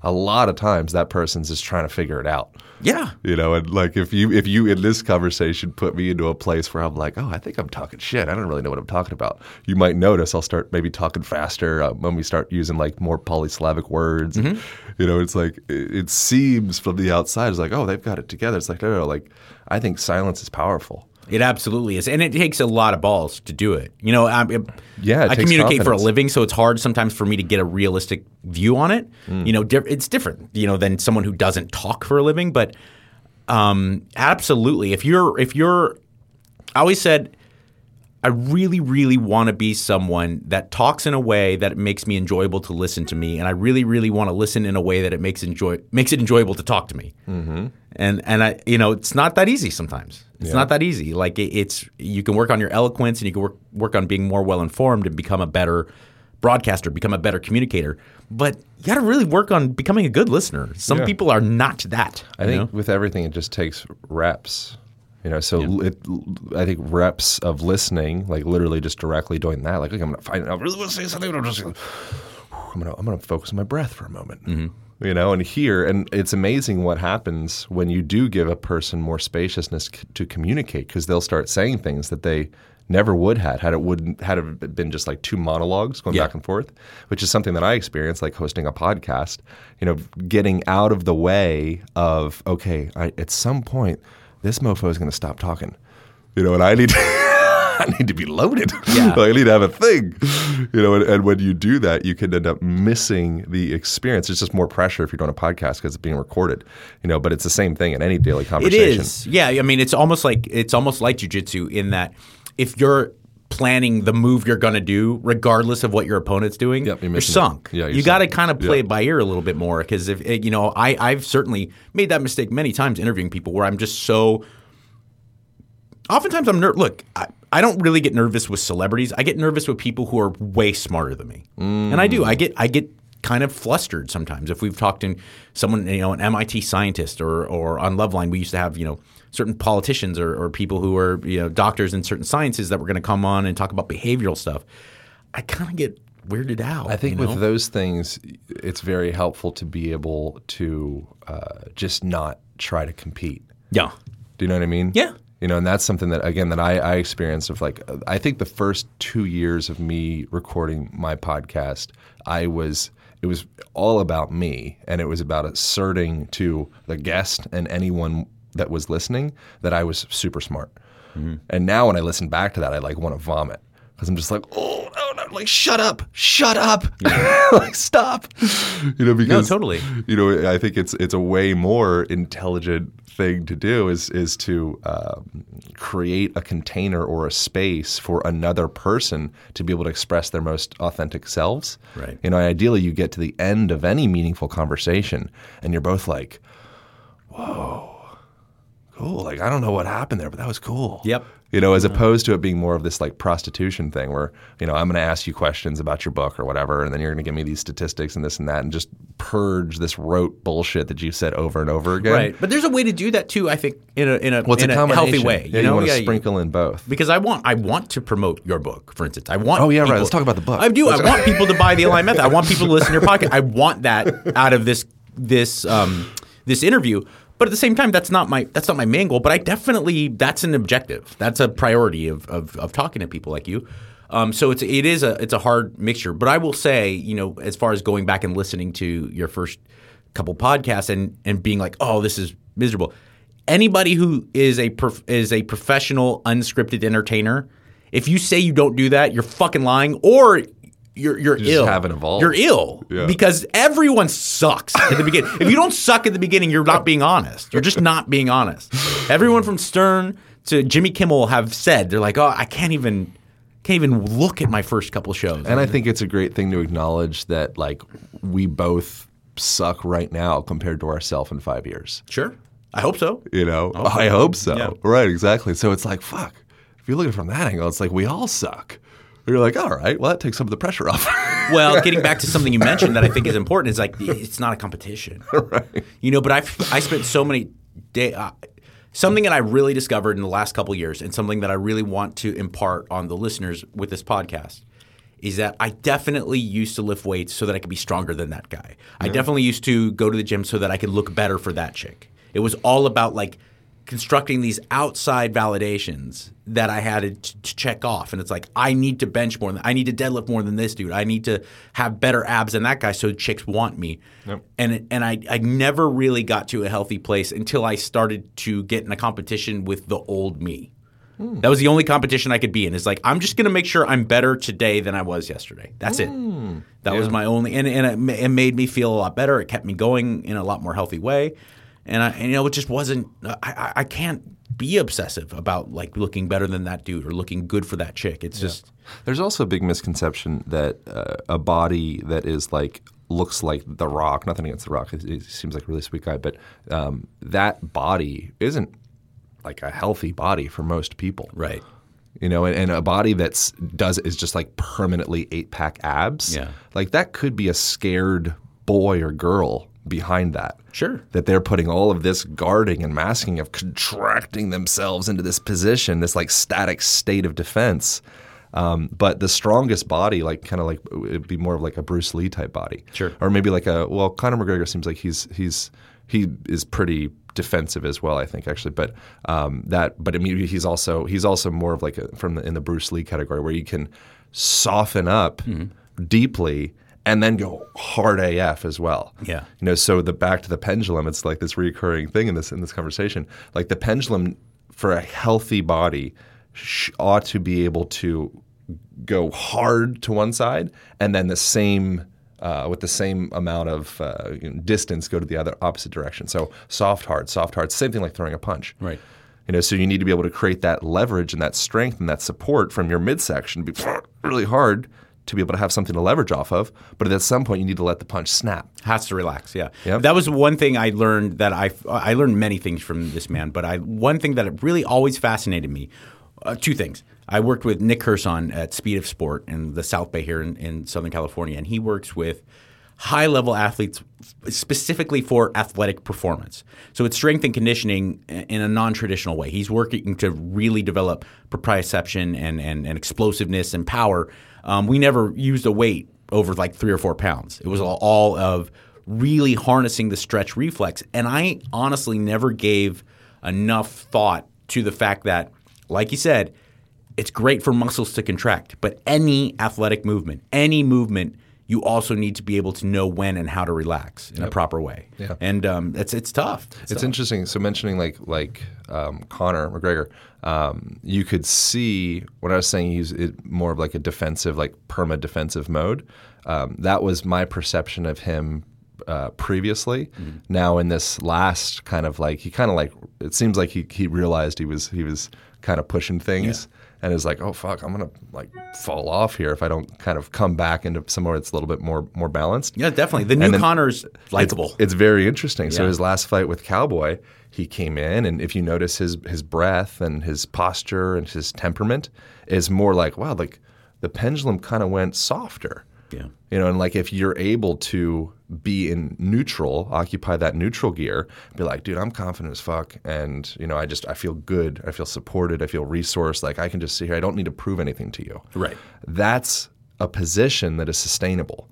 Speaker 3: a lot of times that person's just trying to figure it out.
Speaker 2: Yeah.
Speaker 3: You know, and like if you if you in this conversation put me into a place where I'm like, oh, I think I'm talking shit. I don't really know what I'm talking about. You might notice I'll start maybe talking faster uh, when we start using like more polysyllabic words. And, you know, it's like it, it seems from the outside it's like, oh, they've got it together. It's like no, no, no, like I think silence is powerful.
Speaker 2: It absolutely is, and it takes a lot of balls to do it. You know, I'm, it-
Speaker 3: Yeah, it
Speaker 2: I communicate for a living, so it's hard sometimes for me to get a realistic view on it.
Speaker 3: Mm.
Speaker 2: You know, di- it's different, you know, than someone who doesn't talk for a living. But um, absolutely, if you're if you're, I always said, I really, really want to be someone that talks in a way that makes me enjoyable to listen to me, and I really, really want to listen in a way that it makes enjoy makes it enjoyable to talk to me. Mm-hmm. And and I, you know, it's not that easy sometimes. It's not that easy. Like it, it's you can work on your eloquence and you can work work on being more well informed and become a better broadcaster, become a better communicator. But you got to really work on becoming a good listener. Some
Speaker 3: Yeah.
Speaker 2: people are not that.
Speaker 3: I think
Speaker 2: know?
Speaker 3: with everything, it just takes reps. You know, so it, I think reps of listening, like literally just directly doing that. Like, okay, I'm gonna find. I really want to say something. But I'm just. Gonna, I'm gonna. I'm gonna focus on my breath for a moment. Mm-hmm. You know, and here, and it's amazing what happens when you do give a person more spaciousness c- to communicate, because they'll start saying things that they never would had had it wouldn't had it been just like two monologues going
Speaker 2: Yeah.
Speaker 3: back and forth, which is something that I experienced, like hosting a podcast. You know, getting out of the way of okay, I, at some point, this mofo is going to stop talking. You know, and I need. I need to be loaded.
Speaker 2: Yeah.
Speaker 3: I need to have a thing. You know, and, and when you do that, you can end up missing the experience. It's just more pressure if you're doing a podcast because it's being recorded. You know, but it's the same thing in any daily conversation.
Speaker 2: is. Yeah, I mean, it's almost like it's almost like jujitsu in that if you're planning the move you're going to do, regardless of what your opponent's doing,
Speaker 3: Yep, you're
Speaker 2: you're,
Speaker 3: it.
Speaker 2: sunk.
Speaker 3: Yeah, you're
Speaker 2: you got to kind of play by ear a little bit more because if it- you know, I I've certainly made that mistake many times interviewing people where I'm just so. Oftentimes I'm ner- look. I, I don't really get nervous with celebrities. I get nervous with people who are way smarter than me, mm. and I do. I get I get kind of flustered sometimes if we've talked to someone you know an MIT scientist or or on Loveline we used to have you know certain politicians or, or people who are you know doctors in certain sciences that were going to come on and talk about behavioral stuff. I kind of get weirded out.
Speaker 3: I think
Speaker 2: you know?
Speaker 3: with those things, it's very helpful to be able to uh, just not try to compete.
Speaker 2: yeah
Speaker 3: Do you know what I mean?
Speaker 2: Yeah.
Speaker 3: You know, and that's something that again that I, I experienced of like I think the first two years of me recording my podcast, I was it was all about me and it was about asserting to the guest and anyone that was listening that I was super smart. And now when I listen back to that, I like want to vomit because I'm just like, oh no, no, like shut up, shut up, like stop. You know, because
Speaker 2: totally.
Speaker 3: you know, I think it's it's a way more intelligent thing to do is is to um, create a container or a space for another person to be able to express their most authentic selves.
Speaker 2: Right.
Speaker 3: You know, ideally, you get to the end of any meaningful conversation, and you're both like, "Whoa, cool!" Like I don't know what happened there, but that was cool.
Speaker 2: Yep.
Speaker 3: You know, as opposed to it being more of this like prostitution thing where, you know, I'm going to ask you questions about your book or whatever, and then you're going to give me these statistics and this and that and just purge this rote bullshit that you've said over and over again.
Speaker 2: right. But there's a way to do that too. I think in a in a,
Speaker 3: Well,
Speaker 2: in
Speaker 3: a
Speaker 2: a healthy way.
Speaker 3: Yeah, you,
Speaker 2: know?
Speaker 3: want to
Speaker 2: Yeah,
Speaker 3: sprinkle in both.
Speaker 2: because I want I want to promote your book, for instance. I want
Speaker 3: Oh, yeah, right. Let's talk about the book.
Speaker 2: I do. I want people to buy the Align Method. I want people to listen to your podcast. I want that out of this this um, this interview. But at the same time, that's not my that's not my main goal. But I definitely that's an objective. That's a priority of of, of talking to people like you. Um, so it's it is a it's a hard mixture. But I will say, you know, as far as going back and listening to your first couple podcasts and and being like, oh, this is miserable. Anybody who is a prof- is a professional unscripted entertainer, if you say you don't do that, you're fucking lying, or you're you're
Speaker 3: just
Speaker 2: ill.
Speaker 3: haven't evolved.
Speaker 2: You're ill
Speaker 3: Yeah.
Speaker 2: because everyone sucks at the beginning. if you don't suck at the beginning, you're not being honest. You're just not being honest. Everyone from Stern to Jimmy Kimmel have said they're like, oh, I can't even can't even look at my first couple shows.
Speaker 3: And I think it's a great thing to acknowledge that like we both suck right now compared to ourselves in five years.
Speaker 2: sure, I hope so.
Speaker 3: You know, I hope so.
Speaker 2: Yeah.
Speaker 3: Right, exactly. So it's like, fuck. If you look at it from that angle, it's like we all suck. You're like, all right, well, that takes some of the pressure off.
Speaker 2: Well, getting back to something you mentioned that I think is important is like it's not a competition, right? You know, but I I spent so many day. Uh, something that I really discovered in the last couple of years, and something that I really want to impart on the listeners with this podcast, is that I definitely used to lift weights so that I could be stronger than that guy. I definitely used to go to the gym so that I could look better for that chick. It was all about like constructing these outside validations that I had to, to check off. And it's like, I need to bench more than I need to deadlift more than this dude. I need to have better abs than that guy so chicks want me. And it- and I, I never really got to a healthy place until I started to get in a competition with the old me. Hmm. That was the only competition I could be in. It's like I'm just going to make sure I'm better today than I was yesterday. That's it. Hmm. That was my only, and, and it, it made me feel a lot better. It kept me going in a lot more healthy way. And I and, you know it just wasn't. I, I I can't be obsessive about like looking better than that dude or looking good for that chick. It's just
Speaker 3: There's also a big misconception that uh, a body that is like looks like The Rock. Nothing against The Rock. He, he seems like a really sweet guy, but um, that body isn't like a healthy body for most people.
Speaker 2: right.
Speaker 3: You know, and, and a body that's does is just like permanently eight pack abs.
Speaker 2: Yeah.
Speaker 3: like that could be a scared boy or girl behind that.
Speaker 2: Sure.
Speaker 3: that they're putting all of this guarding and masking of contracting themselves into this position, this like static state of defense. Um, but the strongest body, like kind of like it'd be more of like a Bruce Lee type body,
Speaker 2: Sure.
Speaker 3: or maybe like a well, Conor McGregor seems like he's he's he is pretty defensive as well, I think actually. But um, that, but I mean, he's also he's also more of like a, from the, in the Bruce Lee category where you can soften up
Speaker 2: Mm-hmm.
Speaker 3: deeply and then go hard AF as well.
Speaker 2: Yeah.
Speaker 3: You know, so the back to the pendulum, it's like this recurring thing in this in this conversation. Like the pendulum for a healthy body sh- ought to be able to go hard to one side and then the same uh, with the same amount of uh, you know, distance go to the other opposite direction. So soft hard, soft hard, same thing like throwing a punch.
Speaker 2: Right.
Speaker 3: You know, so you need to be able to create that leverage and that strength and that support from your midsection to be really hard to be able to have something to leverage off of. But at some point, you need to let the punch snap.
Speaker 2: Has to relax. Yeah,
Speaker 3: Yep.
Speaker 2: that was one thing I learned. That I I learned many things from this man, but I one thing that really always fascinated me. Uh, two things. I worked with Nick Curson at Speed of Sport in the South Bay here in, in Southern California, and he works with high level athletes specifically for athletic performance. So it's strength and conditioning in a non traditional way. He's working to really develop proprioception and, and, and explosiveness and power. Um, we never used a weight over like three or four pounds. It was all, of really harnessing the stretch reflex. And I honestly never gave enough thought to the fact that, like you said, it's great for muscles to contract, but any athletic movement, any movement, you also need to be able to know when and how to relax in a proper way.
Speaker 3: Yeah.
Speaker 2: And um, it's it's tough.
Speaker 3: It's interesting. So mentioning like like um, Conor McGregor, um, you could see when I was saying he's it, more of like a defensive, like perma defensive mode. Um, that was my perception of him uh, previously. Now in this last kind of like he kind of like it seems like he he realized he was he was kind of pushing things. And is like, oh fuck, I'm gonna like fall off here if I don't kind of come back into somewhere that's a little bit more more balanced.
Speaker 2: yeah, definitely. The new Conor's likable.
Speaker 3: It's very interesting. So his last fight with Cowboy, he came in, and if you notice his his breath and his posture and his temperament is more like wow, like the pendulum kind of went softer.
Speaker 2: Yeah.
Speaker 3: You know, and like if you're able to be in neutral, occupy that neutral gear, be like, dude, I'm confident as fuck, and you know, I just I feel good, I feel supported, I feel resourced. Like I can just sit here, I don't need to prove anything to you.
Speaker 2: Right.
Speaker 3: That's a position that is sustainable.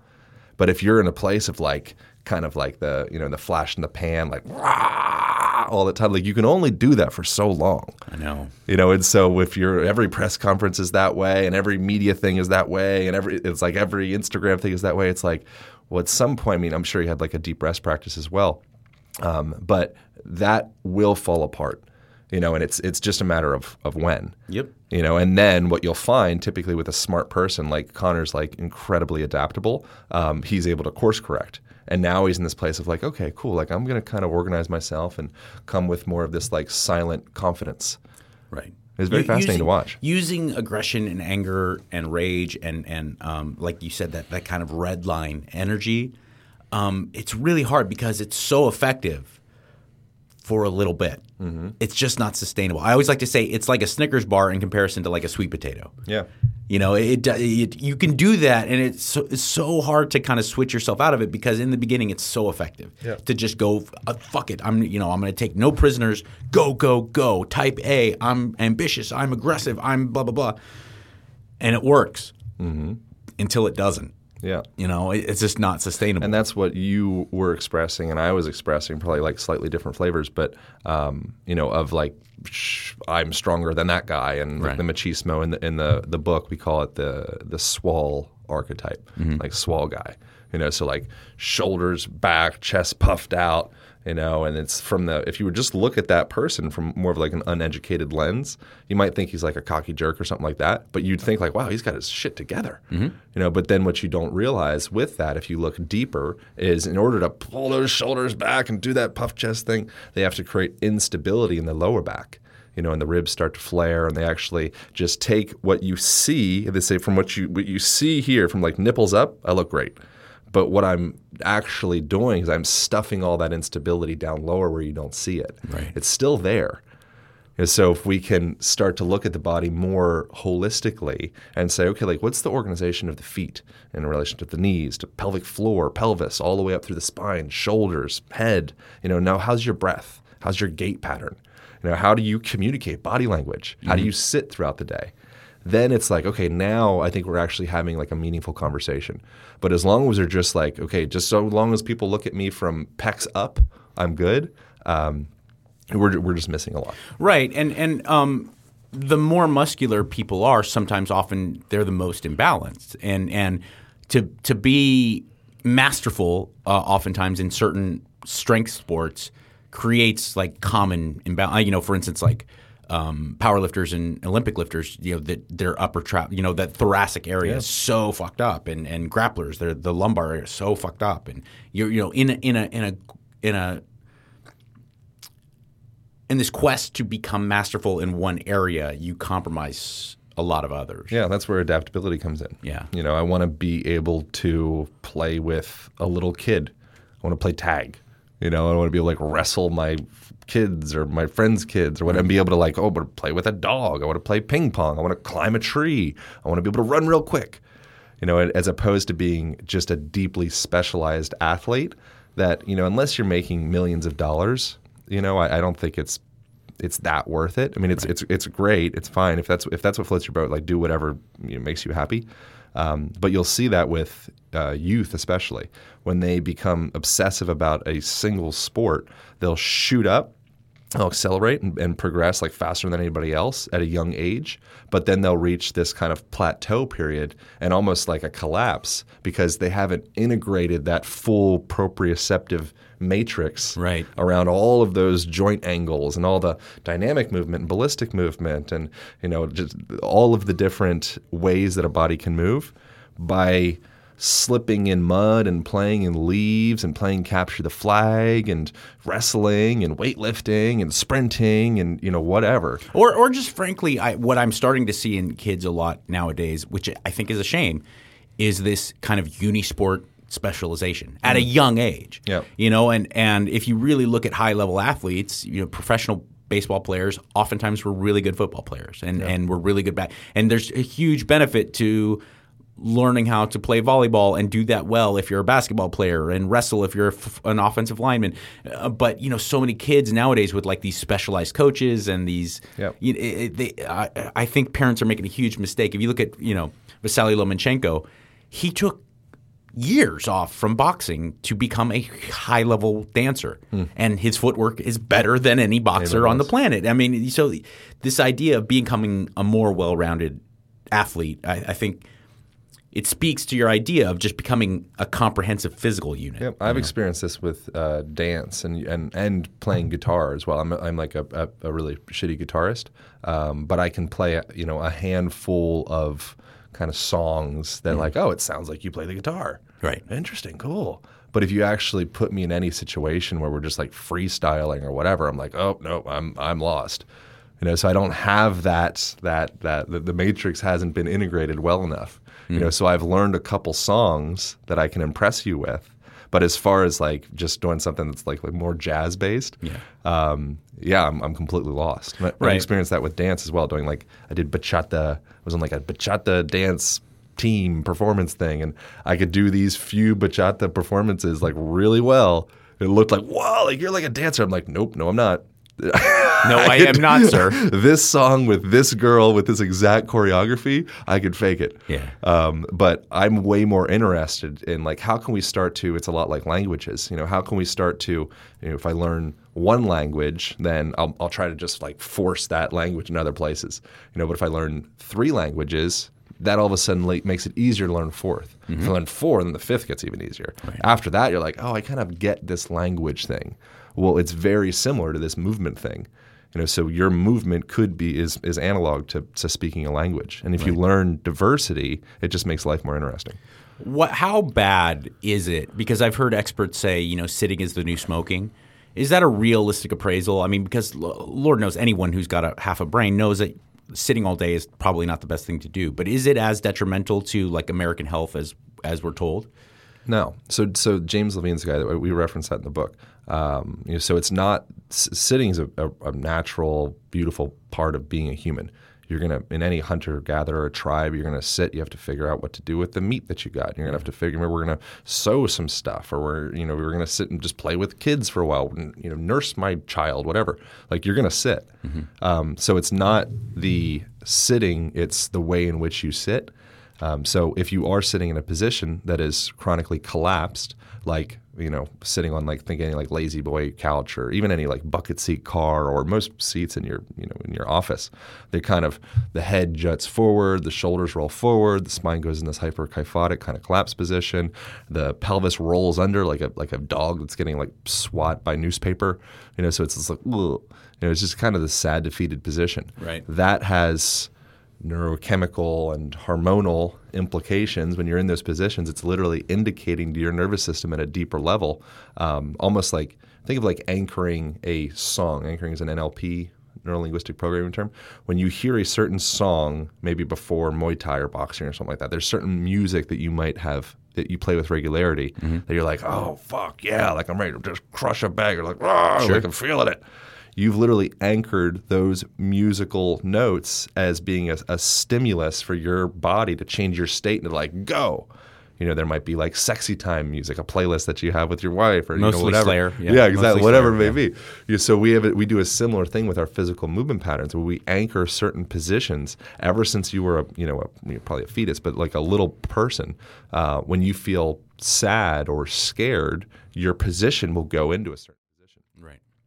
Speaker 3: But if you're in a place of like kind of like the you know the flash in the pan, like "Rah!" all the time, like you can only do that for so long.
Speaker 2: I know.
Speaker 3: You know, and so if you're every press conference is that way, and every media thing is that way, and every it's like every Instagram thing is that way. It's like, well, at some point, I mean, I'm sure you had like a deep rest practice as well, um, but that will fall apart. You know, and it's it's just a matter of of when.
Speaker 2: Yep.
Speaker 3: You know, and then what you'll find typically with a smart person like Conor's like incredibly adaptable. Um, he's able to course correct. And now he's in this place of like, okay, cool. Like I'm going to kind of organize myself and come with more of this like silent confidence.
Speaker 2: Right.
Speaker 3: It's very
Speaker 2: U-
Speaker 3: fascinating
Speaker 2: using-
Speaker 3: to watch.
Speaker 2: Using aggression and anger and rage and and um, like you said that that kind of red line energy, um, it's really hard because it's so effective for a little bit.
Speaker 3: Mm-hmm.
Speaker 2: It's just not sustainable. I always like to say it's like a Snickers bar in comparison to like a sweet potato.
Speaker 3: Yeah.
Speaker 2: You know, it, it you can do that, and it's so, it's so hard to kind of switch yourself out of it because in the beginning it's so effective yeah. to just go uh, fuck it. I'm you know I'm going to take no prisoners. Go go go. Type A. I'm ambitious. I'm aggressive. I'm blah blah blah, and it works until it doesn't.
Speaker 3: Yeah.
Speaker 2: You know, it, it's just not sustainable.
Speaker 3: And that's what you were expressing, and I was expressing, probably like slightly different flavors, but um, you know, of like sh- I'm stronger than that guy, and like
Speaker 2: Right.
Speaker 3: the machismo in the in the the book we call it the the swall archetype, like swall guy. You know, so like shoulders back, chest puffed out. You know and it's from the if you would just look at that person from more of like an uneducated lens you might think he's like a cocky jerk or something like that but you'd think like wow he's got his shit together mm-hmm. you know but then what you don't realize with that if you look deeper is in order to pull those shoulders back and do that puff chest thing they have to create instability in the lower back you know, and the ribs start to flare, and they actually just take what you see. They say from what you what you see here, from like nipples up, I look great. But what I'm actually doing is I'm stuffing all that instability down lower where you don't see it.
Speaker 2: Right.
Speaker 3: It's still there. And so if we can start to look at the body more holistically and say, okay, like what's the organization of the feet in relation to the knees, to pelvic floor, pelvis, all the way up through the spine, shoulders, head. You know, now how's your breath? How's your gait pattern? You know, how do you communicate body language? How do mm-hmm. you sit throughout the day? Then it's like, okay, now I think we're actually having like a meaningful conversation. But as long as they're just like, okay, just so long as people look at me from pecs up, I'm good. Um, we're, we're just missing a lot.
Speaker 2: Right, and and um, the more muscular people are, sometimes often they're the most imbalanced, and and to to be masterful, uh, oftentimes in certain strength sports, creates like common imbalance. You know, for instance, like. Um, powerlifters and Olympic lifters, you know, that their upper trap, you know, that thoracic area is so fucked up, and and grapplers, their the lumbar area is so fucked up, and you're you know in a in a in a in a in this quest to become masterful in one area, you compromise a lot of others.
Speaker 3: Yeah, that's where adaptability comes in.
Speaker 2: Yeah.
Speaker 3: You know, I want to be able to play with a little kid. I want to play tag. You know, I want to be able to like wrestle my kids or my friends' kids or what, and be able to like, oh, but play with a dog. I want to play ping pong. I want to climb a tree. I want to be able to run real quick. You know, as opposed to being just a deeply specialized athlete that, you know, unless you're making millions of dollars, you know, I, I don't think it's it's that worth it. I mean, it's it's it's great. It's fine if that's if that's what floats your boat. Like, do whatever you know, makes you happy. Um, but you'll see that with uh, youth, especially when they become obsessive about a single sport, they'll shoot up. They'll accelerate and, and progress like faster than anybody else at a young age, but then they'll reach this kind of plateau period and almost like a collapse because they haven't integrated that full proprioceptive matrix
Speaker 2: Right.
Speaker 3: around all of those joint angles and all the dynamic movement and ballistic movement and you know just all of the different ways that a body can move by slipping in mud and playing in leaves and playing capture the flag and wrestling and weightlifting and sprinting and you know whatever
Speaker 2: Or, or just frankly, I, what I'm starting to see in kids a lot nowadays, which I think is a shame, is this kind of unisport specialization at a mm. young age.
Speaker 3: Yep.
Speaker 2: You know, and and if you really look at high level athletes, you know, professional baseball players oftentimes were really good football players and and were really good back. And there's a huge benefit to learning how to play volleyball and do that well if you're a basketball player and wrestle if you're f- an offensive lineman. Uh, but you know, so many kids nowadays with like these specialized coaches and these.
Speaker 3: Yep.
Speaker 2: You, it, they, I, I think parents are making a huge mistake. If you look at you know Vasily Lomachenko, he took years off from boxing to become a high level dancer and his footwork is better than any boxer on the planet i mean so this idea of becoming a more well-rounded athlete I, I think it speaks to your idea of just becoming a comprehensive physical unit
Speaker 3: I've experienced this with uh, dance and and and playing guitar as well. I'm I'm like a, a, a really shitty guitarist, um, but I can play you know a handful of kind of songs that like oh it sounds like you play the guitar.
Speaker 2: Right.
Speaker 3: Interesting. Cool. But if you actually put me in any situation where we're just like freestyling or whatever, I'm like oh no I'm I'm lost. You know, so I don't have that that that the, the matrix hasn't been integrated well enough. You know, so I've learned a couple songs that I can impress you with. But as far as like just doing something that's like, like more jazz based,
Speaker 2: Yeah.
Speaker 3: um, yeah, I'm, I'm completely lost. And I, I experienced that with dance as well. Doing like I did bachata, I was on like a bachata dance team performance thing, and I could do these few bachata performances like really well. It looked like wow, like you're like a dancer. I'm like, nope, no, I'm not.
Speaker 2: No i am not sir
Speaker 3: this song with this girl with this exact choreography, I could fake it.
Speaker 2: Yeah.
Speaker 3: Um, but I'm way more interested in like how can we start to? It's a lot like languages. You know, how can we start to? You know, if I learn one language, then I'll, I'll try to just like force that language in other places. You know, but if I learn three languages, that all of a sudden like, makes it easier to learn 4th If I learn four, then the fifth gets even easier. After that, you're like, oh, I kind of get this language thing. Well, it's very similar to this movement thing. You know, so your movement could be is is analog to, to speaking a language, and if you learn diversity, it just makes life more interesting.
Speaker 2: What? How bad is it? Because I've heard experts say, you know, sitting is the new smoking. Is that a realistic appraisal? I mean, because l- Lord knows anyone who's got a half a brain knows that sitting all day is probably not the best thing to do. But is it as detrimental to like American health as as we're told?
Speaker 3: No. So so James Levine's the guy that we reference that in the book. Um, you know, so it's not sitting is a, a, a natural, beautiful part of being a human. You're gonna in any hunter gatherer tribe, you're gonna sit. You have to figure out what to do with the meat that you got. You're gonna have to figure. Maybe we're gonna sew some stuff, or we're you know we're gonna sit and just play with kids for a while. You know, nurse my child, whatever. Like you're gonna sit. Um, so it's not the sitting; it's the way in which you sit. Um, so if you are sitting in a position that is chronically collapsed, like you know sitting on like think any like lazy boy couch or even any like bucket seat car or most seats in your you know in your office, they kind of the head juts forward, the shoulders roll forward, the spine goes in this hyperkyphotic kind of collapse position, the pelvis rolls under like a like a dog that's getting like swat by newspaper, you know. So it's just like ugh. you know it's just kind of the sad defeated position.
Speaker 2: Right.
Speaker 3: That has neurochemical and hormonal implications when you're in those positions. It's literally indicating to your nervous system at a deeper level, um, almost like think of like anchoring a song. Anchoring is an NLP neuro linguistic programming term. When you hear a certain song, maybe before Muay Thai or boxing or something like that, there's certain music that you might have that you play with regularity that you're like, oh fuck yeah, like I'm ready to just crush a bag or like, oh, like I'm feeling it you've literally anchored those musical notes as being a, a, stimulus for your body to change your state and to like go. You know, there might be like sexy time music, a playlist that you have with your wife, or
Speaker 2: Mostly
Speaker 3: you know, whatever.
Speaker 2: Slayer, yeah.
Speaker 3: Yeah, exactly. Whatever
Speaker 2: Slayer,
Speaker 3: it may be. Yeah, so we have it, we do a similar thing with our physical movement patterns, where we anchor certain positions. Ever since you were a you know a, you're probably a fetus, but like a little person, uh, when you feel sad or scared, your position will go into a certain.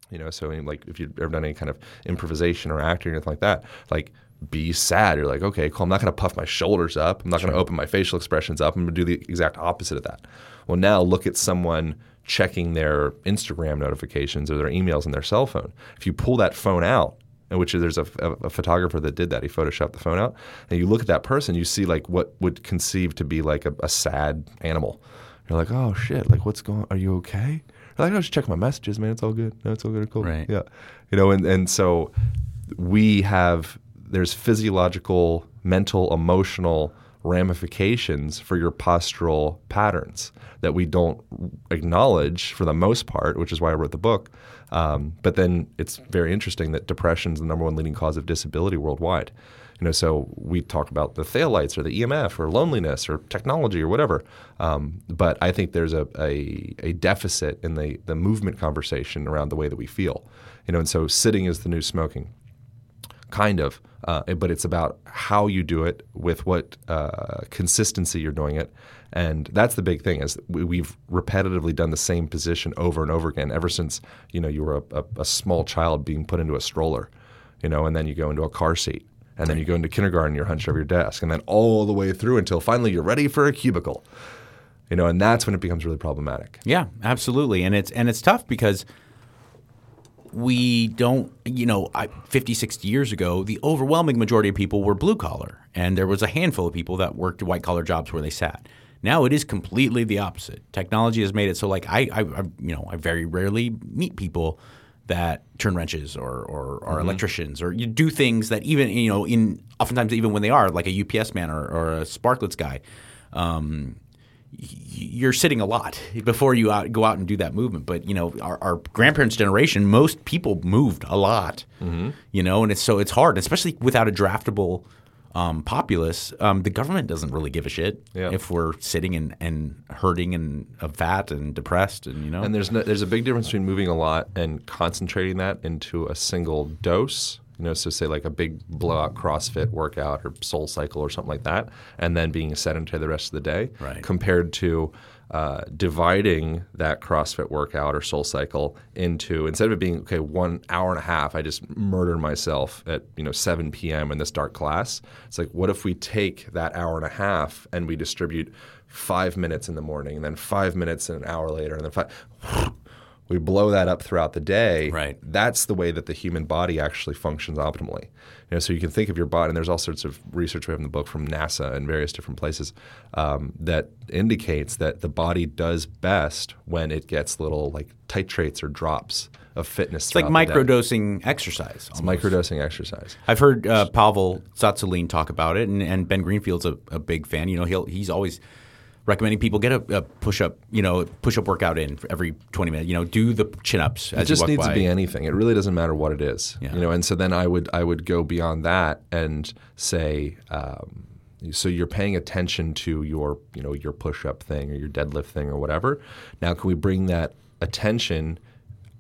Speaker 3: You know, so like if you've ever done any kind of improvisation or acting or anything like that, like be sad. You're like, okay, cool. I'm not going to puff my shoulders up. I'm not going to open my facial expressions up. I'm going to do the exact opposite of that. Well, now look at someone checking their Instagram notifications or their emails on their cell phone. If you pull that phone out, and which there's a, a, a, photographer that did that. He photoshopped the phone out, and you look at that person, you see like what would conceive to be like a, a sad animal. You're like, oh shit, like what's going? Are you okay? Like, I just check my messages, man. It's all good. No, it's all good. Cool.
Speaker 2: Right.
Speaker 3: Yeah. You know, and and so we have there's physiological, mental, emotional ramifications for your postural patterns that we don't acknowledge for the most part, which is why I wrote the book. Um, but then it's very interesting that depression is the number one leading cause of disability worldwide. You know, so we talk about the phthalates or the EMF or loneliness or technology or whatever. Um, but I think there's a, a, a deficit in the, the movement conversation around the way that we feel. You know, and so sitting is the new smoking kind of, uh, but it's about how you do it with what uh, consistency you're doing it, and that's the big thing is we've repetitively done the same position over and over again ever since you know you were a, a, a small child being put into a stroller, you know, and then you go into a car seat. And then you go into kindergarten, you're hunched over your desk, and then all the way through until finally you're ready for a cubicle. You know, and that's when it becomes really problematic.
Speaker 2: Yeah, absolutely. And it's and it's tough because we don't, you know, I, 50, 60 years ago, the overwhelming majority of people were blue collar, and there was a handful of people that worked white collar jobs where they sat. Now it is completely the opposite. Technology has made it so, like, I, I, I you know, I very rarely meet people that turn wrenches or, or are
Speaker 3: Mm-hmm.
Speaker 2: electricians or you do things that even you know in oftentimes even when they are like a UPS man or, or a Sparkletts guy, um, you're sitting a lot before you out, go out and do that movement. But you know, our, our grandparents' generation, most people moved a lot.
Speaker 3: Mm-hmm.
Speaker 2: You know, and it's so it's hard, especially without a draftable um, populace. Um, the government doesn't really give a shit
Speaker 3: Yeah.
Speaker 2: if we're sitting and, and hurting and uh, fat and depressed, and you know,
Speaker 3: And there's no, there's a big difference between moving a lot and concentrating that into a single dose. You know, so say like a big blowout CrossFit workout or Soul Cycle or something like that, and then being sedentary the rest of the day,
Speaker 2: Right.
Speaker 3: compared to uh, dividing that CrossFit workout or Soul Cycle into instead of it being okay one hour and a half, I just murder myself at you know 7 p.m. in this dark class. It's like what if we take that hour and a half and we distribute five minutes in the morning, and then five minutes an hour later, and then five We blow that up throughout the day.
Speaker 2: Right.
Speaker 3: That's the way that the human body actually functions optimally. You know, so you can think of your body, and there's all sorts of research we have in the book from NASA and various different places um, that indicates that the body does best when it gets little like titrates or drops of fitness.
Speaker 2: It's like microdosing exercise.
Speaker 3: It's microdosing exercise.
Speaker 2: I've heard uh, Pavel Tsatsouline talk about it, and, and Ben Greenfield's a, a big fan. You know, he'll he's always recommending people get a, a push up, you know, push up workout in for every 20 minutes. You know, do the chin ups.
Speaker 3: It just needs by. to be anything. It really doesn't matter what it is.
Speaker 2: Yeah.
Speaker 3: You know, and so then I would I would go beyond that and say. Um, so you're paying attention to your, you know, your push-up thing or your deadlift thing or whatever. Now, can we bring that attention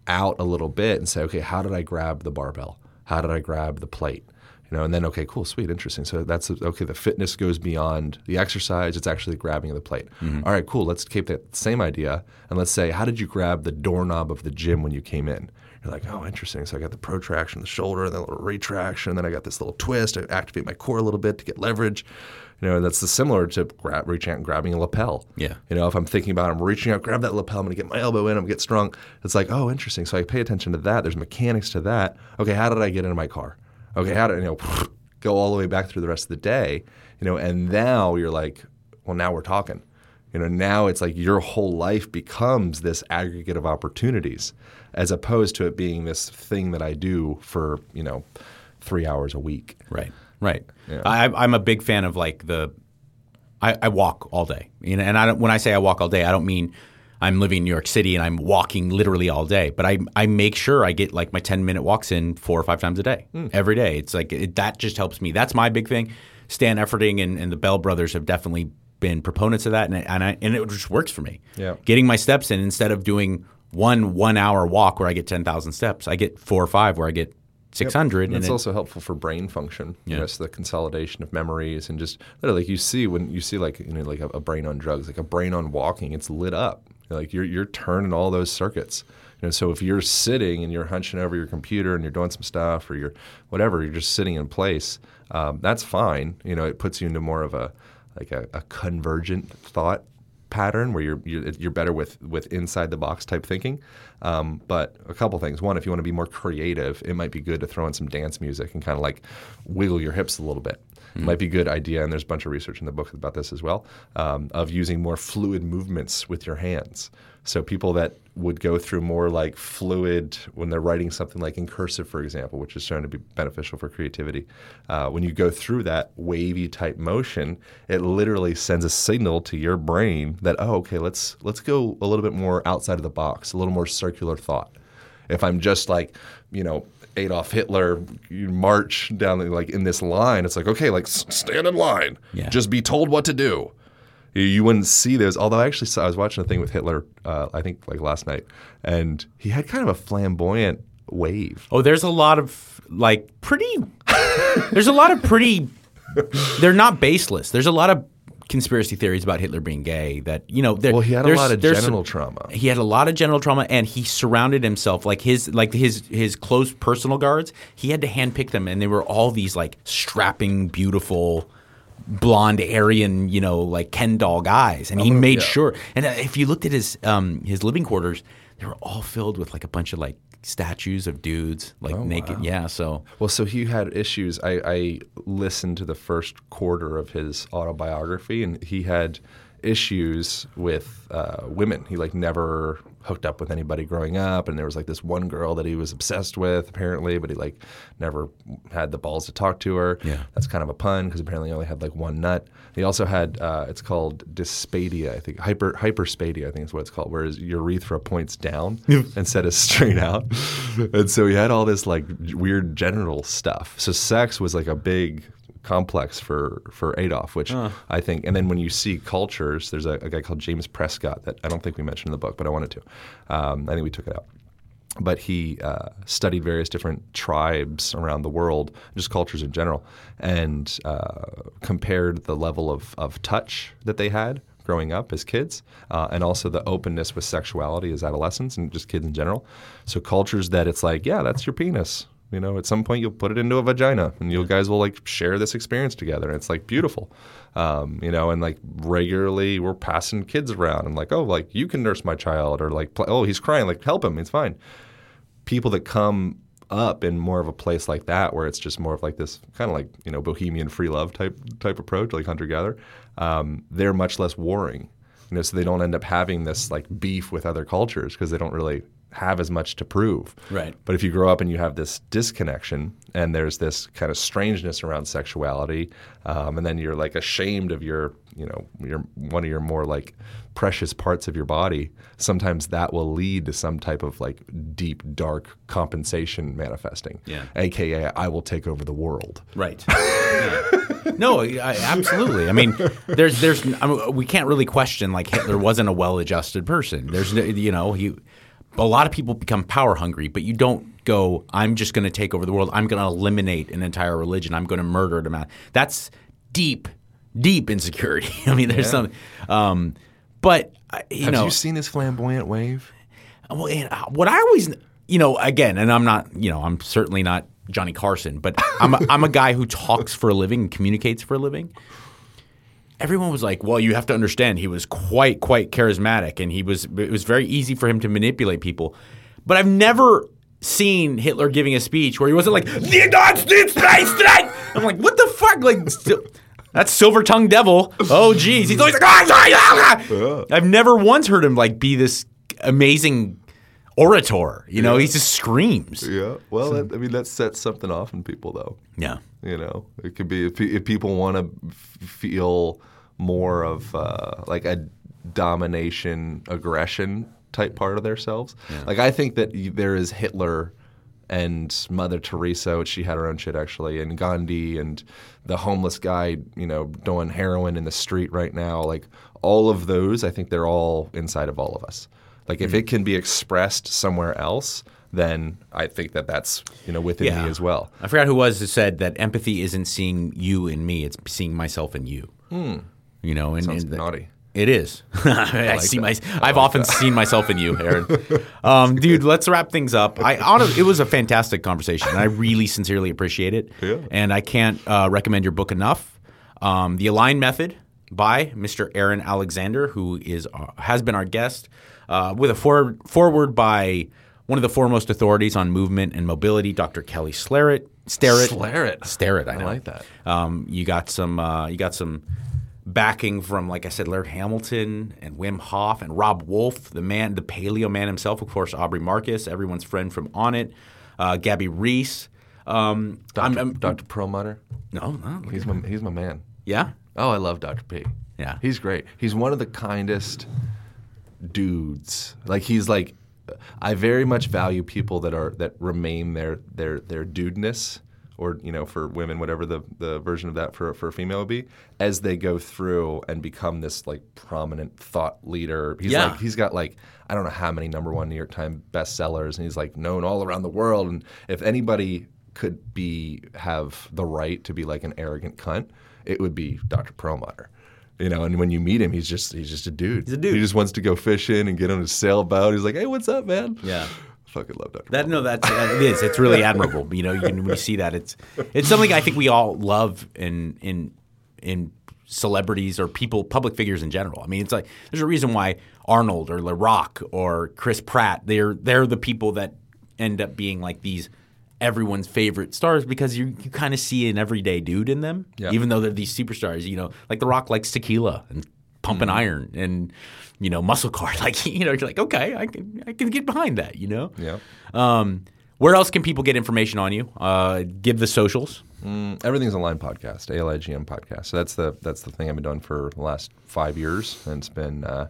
Speaker 3: out a little bit and say, okay, how did I grab the barbell? How did I grab the plate? You know, and then okay, cool, sweet, interesting. So that's okay. The fitness goes beyond the exercise; it's actually grabbing of the plate. Mm-hmm. All right, cool. Let's keep that same idea, and let's say, how did you grab the doorknob of the gym when you came in? You're like, oh, interesting. So I got the protraction, the shoulder, and then a little retraction. Then I got this little twist. I activate my core a little bit to get leverage. You know, and that's the similar to grab, reaching out and grabbing a lapel.
Speaker 2: Yeah.
Speaker 3: You know, if I'm thinking about, it, I'm reaching out, grab that lapel, I'm going to get my elbow in, I'm going to get strong. It's like, oh, interesting. So I pay attention to that. There's mechanics to that. Okay, how did I get into my car? Okay, how did you know? go all the way back through the rest of the day, you know, and now you're like, well, now we're talking. You know, now it's like your whole life becomes this aggregate of opportunities as opposed to it being this thing that I do for, you know, three hours a week.
Speaker 2: Right, right. Yeah. I, am a big fan of like the, I, I walk all day. You know, and I don't, when I say I walk all day, I don't mean – I'm living in New York City and I'm walking literally all day, but I I make sure I get like my 10 minute walks in four or five times a day, mm. every day. It's like it, that just helps me. That's my big thing. Stan Efferding and, and the Bell brothers have definitely been proponents of that, and and, I, and it just works for me.
Speaker 3: Yeah.
Speaker 2: Getting my steps in instead of doing one one hour walk where I get 10,000 steps, I get four or five where I get 600. Yep.
Speaker 3: And, and it's it, also helpful for brain function. Yeah. You know, so the consolidation of memories and just like you see when you see like you know like a, a brain on drugs, like a brain on walking, it's lit up. Like you're you're turning all those circuits. You know, so if you're sitting and you're hunching over your computer and you're doing some stuff or you're whatever, you're just sitting in place. Um, that's fine. You know, it puts you into more of a like a, a convergent thought pattern where you're, you're, you're better with with inside the box type thinking. Um, but a couple things. One, if you want to be more creative, it might be good to throw in some dance music and kind of like wiggle your hips a little bit. Mm-hmm. Might be a good idea, and there's a bunch of research in the book about this as well, um, of using more fluid movements with your hands. So people that would go through more like fluid when they're writing something like in cursive, for example, which is shown to be beneficial for creativity. Uh, when you go through that wavy type motion, it literally sends a signal to your brain that oh, okay, let's let's go a little bit more outside of the box, a little more circular thought. If I'm just like, you know, Adolf Hitler, march down like in this line. It's like okay, like stand in line.
Speaker 2: Yeah.
Speaker 3: Just be told what to do. You, you wouldn't see those. Although I actually saw, I was watching a thing with Hitler, uh, I think like last night, and he had kind of a flamboyant wave.
Speaker 2: Oh, there's a lot of like pretty. there's a lot of pretty. They're not baseless. There's a lot of conspiracy theories about Hitler being gay. That you know, there,
Speaker 3: well, he had a lot of genital trauma.
Speaker 2: He had a lot of genital trauma, and he surrounded himself like his like his his close personal guards. He had to handpick them, and they were all these like strapping, beautiful. Blonde Aryan, you know, like Ken doll guys, and he oh, made yeah. sure. And uh, if you looked at his um, his living quarters, they were all filled with like a bunch of like statues of dudes like oh, naked. Wow. Yeah. So
Speaker 3: well, so he had issues. I, I listened to the first quarter of his autobiography, and he had issues with uh, women. He like never hooked up with anybody growing up, and there was like this one girl that he was obsessed with apparently, but he like never had the balls to talk to her.
Speaker 2: Yeah,
Speaker 3: that's kind of a pun because apparently he only had like one nut. He also had uh, it's called dyspadia, I think hyper hyperspadia, I think is what it's called, whereas urethra points down instead of straight out, and so he had all this like weird genital stuff. So sex was like a big complex for for Adolf, which uh. I think. And then when you see cultures, there's a, a, guy called James Prescott that I don't think we mentioned in the book, but I wanted to. Um, I think we took it out. But he uh, studied various different tribes around the world, just cultures in general, and uh, compared the level of, of touch that they had growing up as kids, uh, and also the openness with sexuality as adolescents and just kids in general. So cultures that it's like, yeah, that's your penis You know, at some point you'll put it into a vagina, and you guys will like share this experience together. And it's like beautiful, um, you know. And like regularly, we're passing kids around, and like, oh, like you can nurse my child, or like, oh, he's crying, like help him, it's fine. People that come up in more of a place like that, where it's just more of like this kind of like you know bohemian free love type type approach, like hunter gatherer, um, they're much less warring. You know, so they don't end up having this like beef with other cultures because they don't really have as much to prove.
Speaker 2: Right.
Speaker 3: But if you grow up and you have this disconnection and there's this kind of strangeness around sexuality, um, and then you're like ashamed of your, you know, your one of your more like precious parts of your body, sometimes that will lead to some type of like deep, dark compensation manifesting.
Speaker 2: Yeah.
Speaker 3: AKA, I will take over the world.
Speaker 2: Right. Yeah. No, I, absolutely. I mean, there's, there's, I mean, we can't really question like Hitler wasn't a well-adjusted person. There's, you know, he, a lot of people become power hungry, but you don't go, I'm just going to take over the world. I'm going to eliminate an entire religion. I'm going to murder it. amount. That's deep, deep insecurity. I mean, there's some, um, but you
Speaker 3: have
Speaker 2: know,
Speaker 3: you seen this flamboyant wave?
Speaker 2: well, and uh, what I always, you know, again, and I'm not, you know, I'm certainly not Johnny Carson, but I'm a, I'm a guy who talks for a living and communicates for a living. Everyone was like, "Well, you have to understand, he was quite, quite charismatic, and he was. It was very easy for him to manipulate people." But I've never seen Hitler giving a speech where he wasn't like, "The Deutschen Reichsreich." I'm like, "What the fuck?" Like, still, that's silver tongue devil. Oh, geez, he's always like, "Ah, sorry, ah, ah." I've never once heard him like be this amazing orator. You know, he just screams.
Speaker 3: Yeah. Well, that, I mean, that sets something off in people, though.
Speaker 2: Yeah.
Speaker 3: You know, it could be if, if people want to feel more of uh, like a domination, aggression type part of themselves. Like I think that there is Hitler and Mother Teresa, which she had her own shit actually, and Gandhi and the homeless guy, you know, doing heroin in the street right now. Like all of those, I think they're all inside of all of us. Like if it can be expressed somewhere else, then I think that that's you know within
Speaker 2: Yeah.
Speaker 3: me as well.
Speaker 2: I forgot who was who said that empathy isn't seeing you in me; it's seeing myself in you. You know, and,
Speaker 3: Sounds
Speaker 2: and the-
Speaker 3: naughty.
Speaker 2: It is. I, see my.
Speaker 3: that.
Speaker 2: I've often seen myself in you, Aaron. Um, dude, let's wrap things up. I honestly, it was a fantastic conversation. I really sincerely appreciate it.
Speaker 3: Yeah.
Speaker 2: And I can't uh, recommend your book enough. Um, the Align Method by Mr. Aaron Alexander, who is uh, has been our guest, uh, with a for- foreword by one of the foremost authorities on movement and mobility, Dr. Kelly Starrett. Starrett.
Speaker 3: Starrett.
Speaker 2: Starrett. I, know.
Speaker 3: like that.
Speaker 2: Um, you got some. Uh, you got some backing from, like I said, Laird Hamilton and Wim Hof and Robb Wolf, the man, the paleo man himself, of course, Aubrey Marcus, everyone's friend from Onnit, uh, Gabby Reece. Um, I'm-
Speaker 3: Dr.
Speaker 2: I'm-
Speaker 3: Dr. Perlmutter.
Speaker 2: no, no,
Speaker 3: He's my he's my man.
Speaker 2: yeah,
Speaker 3: Oh, I love Dr. P.
Speaker 2: Yeah.
Speaker 3: He's great. He's one of the kindest dudes. Like he's like I very much value people that are that remain their their their dudeness or you know for women whatever the the version of that for for a female would be as they go through and become this like prominent thought leader. He's
Speaker 2: Yeah.
Speaker 3: like he's got like I don't know how many number 1 New York Times bestsellers and he's like known all around the world and if anybody could be have the right to be like an arrogant cunt, it would be Dr. Perlmutter. You know, and when you meet him, he's just he's just a dude. He's
Speaker 2: a dude.
Speaker 3: He just wants to go fishing and get on his sailboat. He's like, "Hey, what's up, man?"
Speaker 2: Yeah.
Speaker 3: I fucking love Dr.
Speaker 2: That no, that's that it is. It's really admirable. You know, you can, when you see that, it's it's something I think we all love in in in celebrities or people, public figures in general. I mean, it's like there's a reason why Arnold or The Rock or Chris Pratt they're they're the people that end up being like these everyone's favorite stars because you you kind of see an everyday dude in them,
Speaker 3: Yeah.
Speaker 2: even though they're these superstars. You know, like The Rock likes tequila and pumping iron and you know muscle car. Like you know, you're like okay, I can I can get behind that. You know.
Speaker 3: Yeah.
Speaker 2: Um, where else can people get information on you? Uh, give the socials.
Speaker 3: Mm, Everything's Align podcast, ALIGN podcast. So that's the that's the thing I've been doing for the last five years, and it's been uh,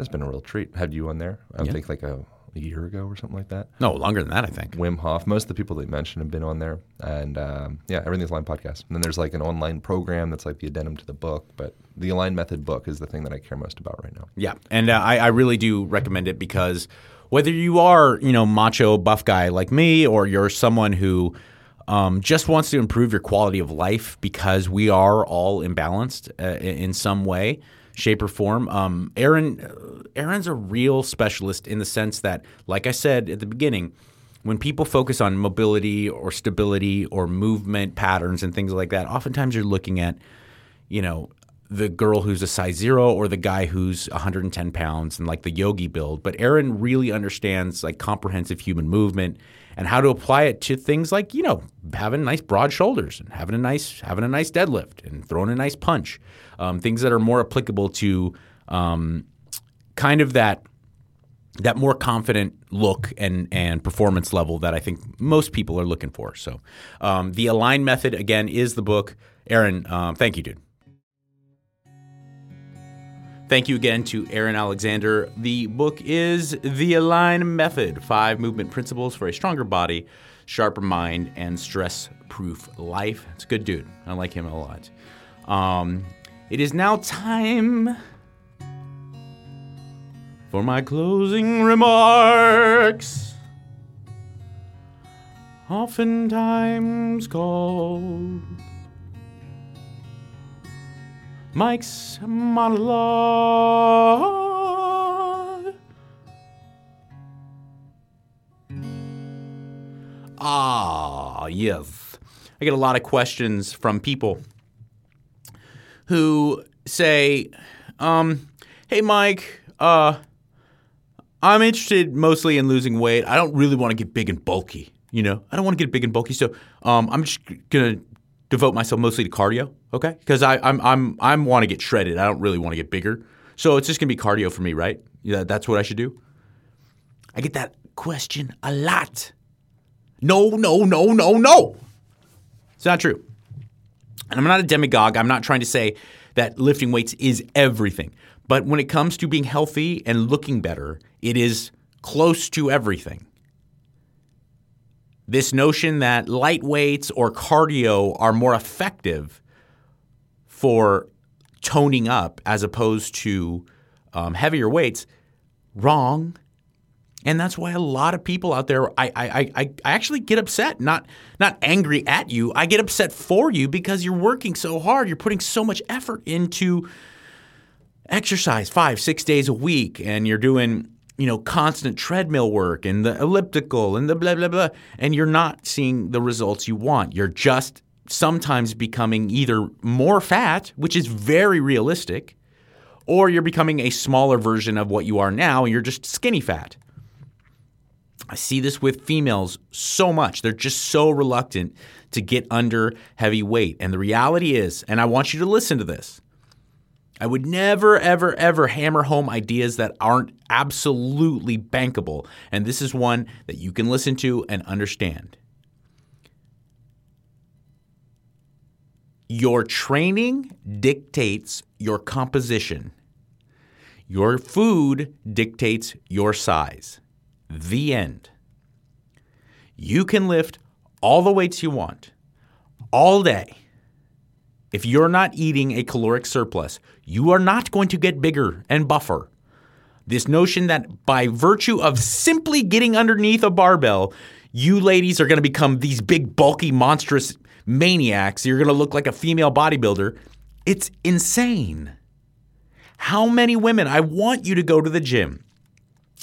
Speaker 3: it's been a real treat. Had you on there? I think like a, a year ago or something like that.
Speaker 2: No, longer than that, I think.
Speaker 3: Wim Hof. Most of the people you mentioned have been on there, and um, yeah, everything's line podcast. And then there's like an online program that's like the addendum to the book, but the Align Method book is the thing that I care most about right now.
Speaker 2: Yeah, and uh, I, I really do recommend it because whether you are you know macho buff guy like me or you're someone who um, just wants to improve your quality of life because we are all imbalanced uh, in some way, shape or form. Um, Aaron, Aaron's a real specialist in the sense that, like I said at the beginning, when people focus on mobility or stability or movement patterns and things like that, oftentimes you're looking at, you know, the girl who's a size zero or the guy who's 110 pounds and like the yogi build. But Aaron really understands like comprehensive human movement and how to apply it to things like you know having nice broad shoulders and having a nice having a nice deadlift and throwing a nice punch, um, things that are more applicable to um, kind of that that more confident look and and performance level that I think most people are looking for. So, um, the Align Method again is the book. Aaron, um, thank you, dude. Thank you again to Aaron Alexander. The book is The Align Method Five Movement Principles for a Stronger Body, Sharper Mind, and Stress Proof Life. It's a good dude. I like him a lot. Um, it is now time for my closing remarks. Oftentimes called Mike's monologue. Ah, yes. I get a lot of questions from people who say, um, "Hey, Mike, uh, I'm interested mostly in losing weight. I don't really want to get big and bulky. You know, I don't want to get big and bulky. So, um, I'm just gonna devote myself mostly to cardio. Okay, because I I'm I'm I'm want to get shredded. I don't really want to get bigger. So it's just gonna be cardio for me, right? Yeah, that's what I should do. I get that question a lot. No, no, no, no, no. It's not true. And I'm not a demagogue. I'm not trying to say that lifting weights is everything. But when it comes to being healthy and looking better, it is close to everything. This notion that light weights or cardio are more effective for toning up as opposed to um, heavier weights, wrong. And that's why a lot of people out there, I, I, I, I actually get upset, not, not angry at you. I get upset for you because you're working so hard. You're putting so much effort into exercise five, six days a week, and you're doing, you know, constant treadmill work and the elliptical and the blah, blah, blah, and you're not seeing the results you want. You're just sometimes becoming either more fat, which is very realistic, or you're becoming a smaller version of what you are now and you're just skinny fat. I see this with females so much. They're just so reluctant to get under heavy weight. And the reality is, and I want you to listen to this, I would never, ever, ever hammer home ideas that aren't absolutely bankable. And this is one that you can listen to and understand. Your training dictates your composition. Your food dictates your size. The end. You can lift all the weights you want all day. If you're not eating a caloric surplus, you are not going to get bigger and buffer. This notion that by virtue of simply getting underneath a barbell, you ladies are going to become these big, bulky, monstrous maniacs. You're going to look like a female bodybuilder. It's insane. How many women? I want you to go to the gym.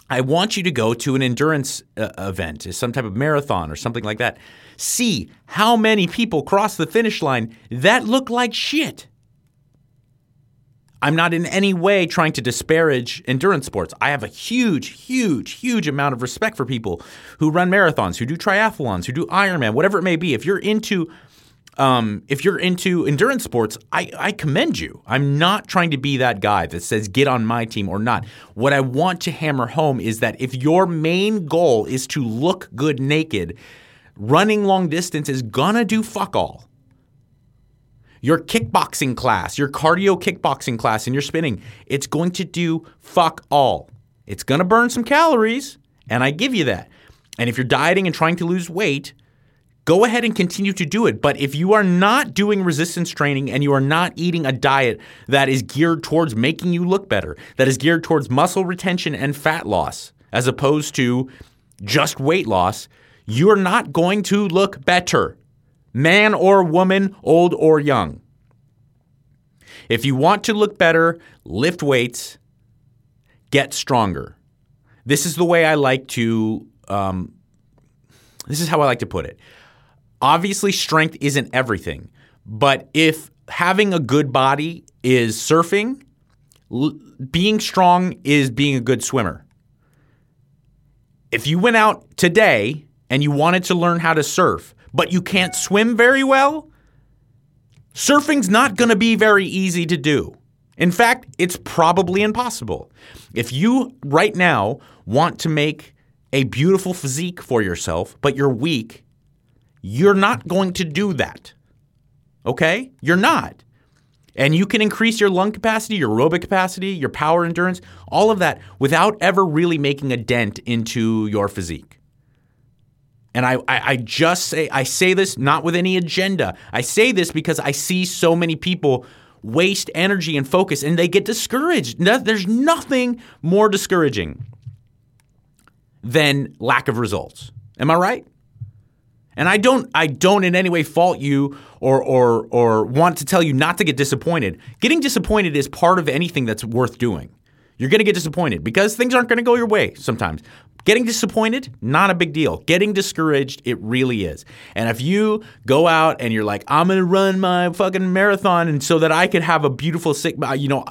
Speaker 2: I want you to go to an endurance uh, event, some type of marathon or something like that. See how many people cross the finish line that look like shit. I'm not in any way trying to disparage endurance sports. I have a huge, huge, huge amount of respect for people who run marathons, who do triathlons, who do Ironman, whatever it may be. If you're into um, if you're into endurance sports, I, I commend you. I'm not trying to be that guy that says get on my team or not. What I want to hammer home is that if your main goal is to look good naked, running long distance is gonna do fuck all. Your kickboxing class, your cardio kickboxing class, and your spinning, it's going to do fuck all. It's gonna burn some calories, and I give you that. And if you're dieting and trying to lose weight, go ahead and continue to do it. But if you are not doing resistance training and you are not eating a diet that is geared towards making you look better, that is geared towards muscle retention and fat loss, as opposed to just weight loss, you're not going to look better, man or woman, old or young. If you want to look better, lift weights, get stronger. This is the way I like to um, this is how I like to put it. Obviously, strength isn't everything, but if having a good body is surfing, l- being strong is being a good swimmer. If you went out today and you wanted to learn how to surf, but you can't swim very well, surfing's not going to be very easy to do. In fact, it's probably impossible. If you right now want to make a beautiful physique for yourself, but you're weak, you're not going to do that. Okay? You're not. And you can increase your lung capacity, your aerobic capacity, your power endurance, all of that without ever really making a dent into your physique. And I, I, I, just say I say this not with any agenda. I say this because I see so many people waste energy and focus and they get discouraged. There's nothing more discouraging than lack of results. Am I right? And I don't I don't in any way fault you or or or want to tell you not to get disappointed. Getting disappointed is part of anything that's worth doing. You're going to get disappointed because things aren't going to go your way sometimes. Getting disappointed, not a big deal. Getting discouraged, it really is. And if you go out and you're like, I'm going to run my fucking marathon and so that I could have a beautiful sick, you know,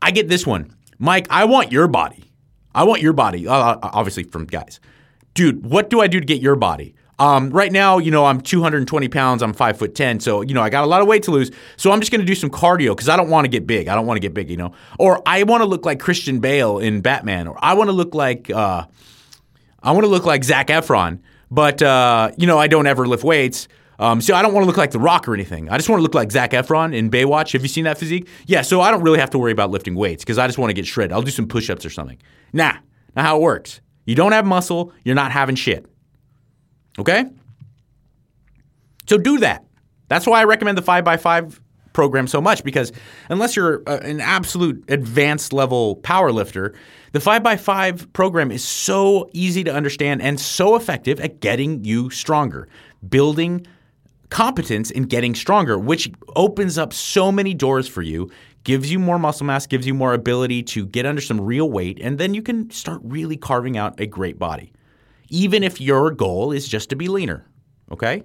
Speaker 2: I get this one. Mike, I want your body. I want your body, uh, obviously from guys. Dude, what do I do to get your body? Um, right now, you know, I'm 220 pounds. I'm five foot ten, so you know I got a lot of weight to lose. So I'm just going to do some cardio because I don't want to get big. I don't want to get big, you know. Or I want to look like Christian Bale in Batman, or I want to look like uh, I want to look like Zac Efron, but uh, you know I don't ever lift weights. Um, so I don't want to look like The Rock or anything. I just want to look like Zac Efron in Baywatch. Have you seen that physique? Yeah. So I don't really have to worry about lifting weights because I just want to get shredded. I'll do some push-ups or something. Nah. Now how it works? You don't have muscle. You're not having shit. Okay? So do that. That's why I recommend the 5x5 program so much because unless you're uh, an absolute advanced level power lifter, the 5x5 program is so easy to understand and so effective at getting you stronger, building competence in getting stronger, which opens up so many doors for you, gives you more muscle mass, gives you more ability to get under some real weight, and then you can start really carving out a great body even if your goal is just to be leaner. Okay?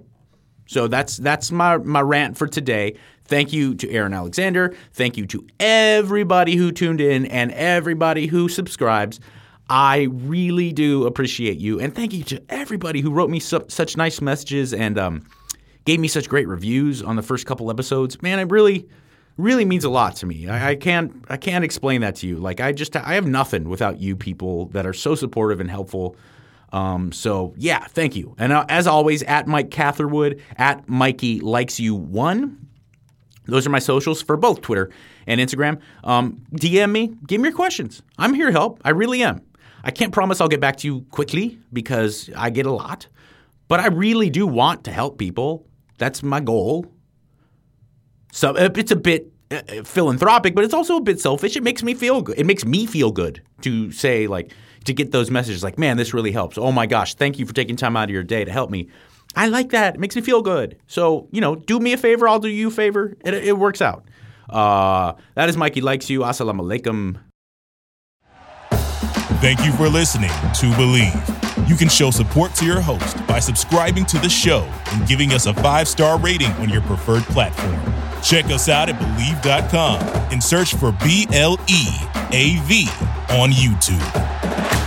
Speaker 2: So that's that's my my rant for today. Thank you to Aaron Alexander. Thank you to everybody who tuned in and everybody who subscribes. I really do appreciate you, and thank you to everybody who wrote me su- such nice messages and um, gave me such great reviews on the first couple episodes. Man, it really, really means a lot to me. I, I can't, I can't explain that to you. Like I just, I have nothing without you people that are so supportive and helpful. Um, so yeah, thank you. And uh, as always, at Mike Catherwood, at Mikey likes you one. Those are my socials for both Twitter and Instagram. Um, DM me, give me your questions. I'm here to help. I really am. I can't promise I'll get back to you quickly because I get a lot, but I really do want to help people. That's my goal. So uh, it's a bit uh, philanthropic, but it's also a bit selfish. It makes me feel good. It makes me feel good to say like to get those messages like, man, this really helps. Oh my gosh, thank you for taking time out of your day to help me. I like that. It makes me feel good. So, you know, do me a favor, I'll do you a favor. It, it works out. Uh, that is Mikey Likes You. Assalamu alaikum.
Speaker 1: Thank you for listening to Bleav. You can show support to your host by subscribing to the show and giving us a five star rating on your preferred platform. Check us out at Bleav.com and search for B L E A V on YouTube.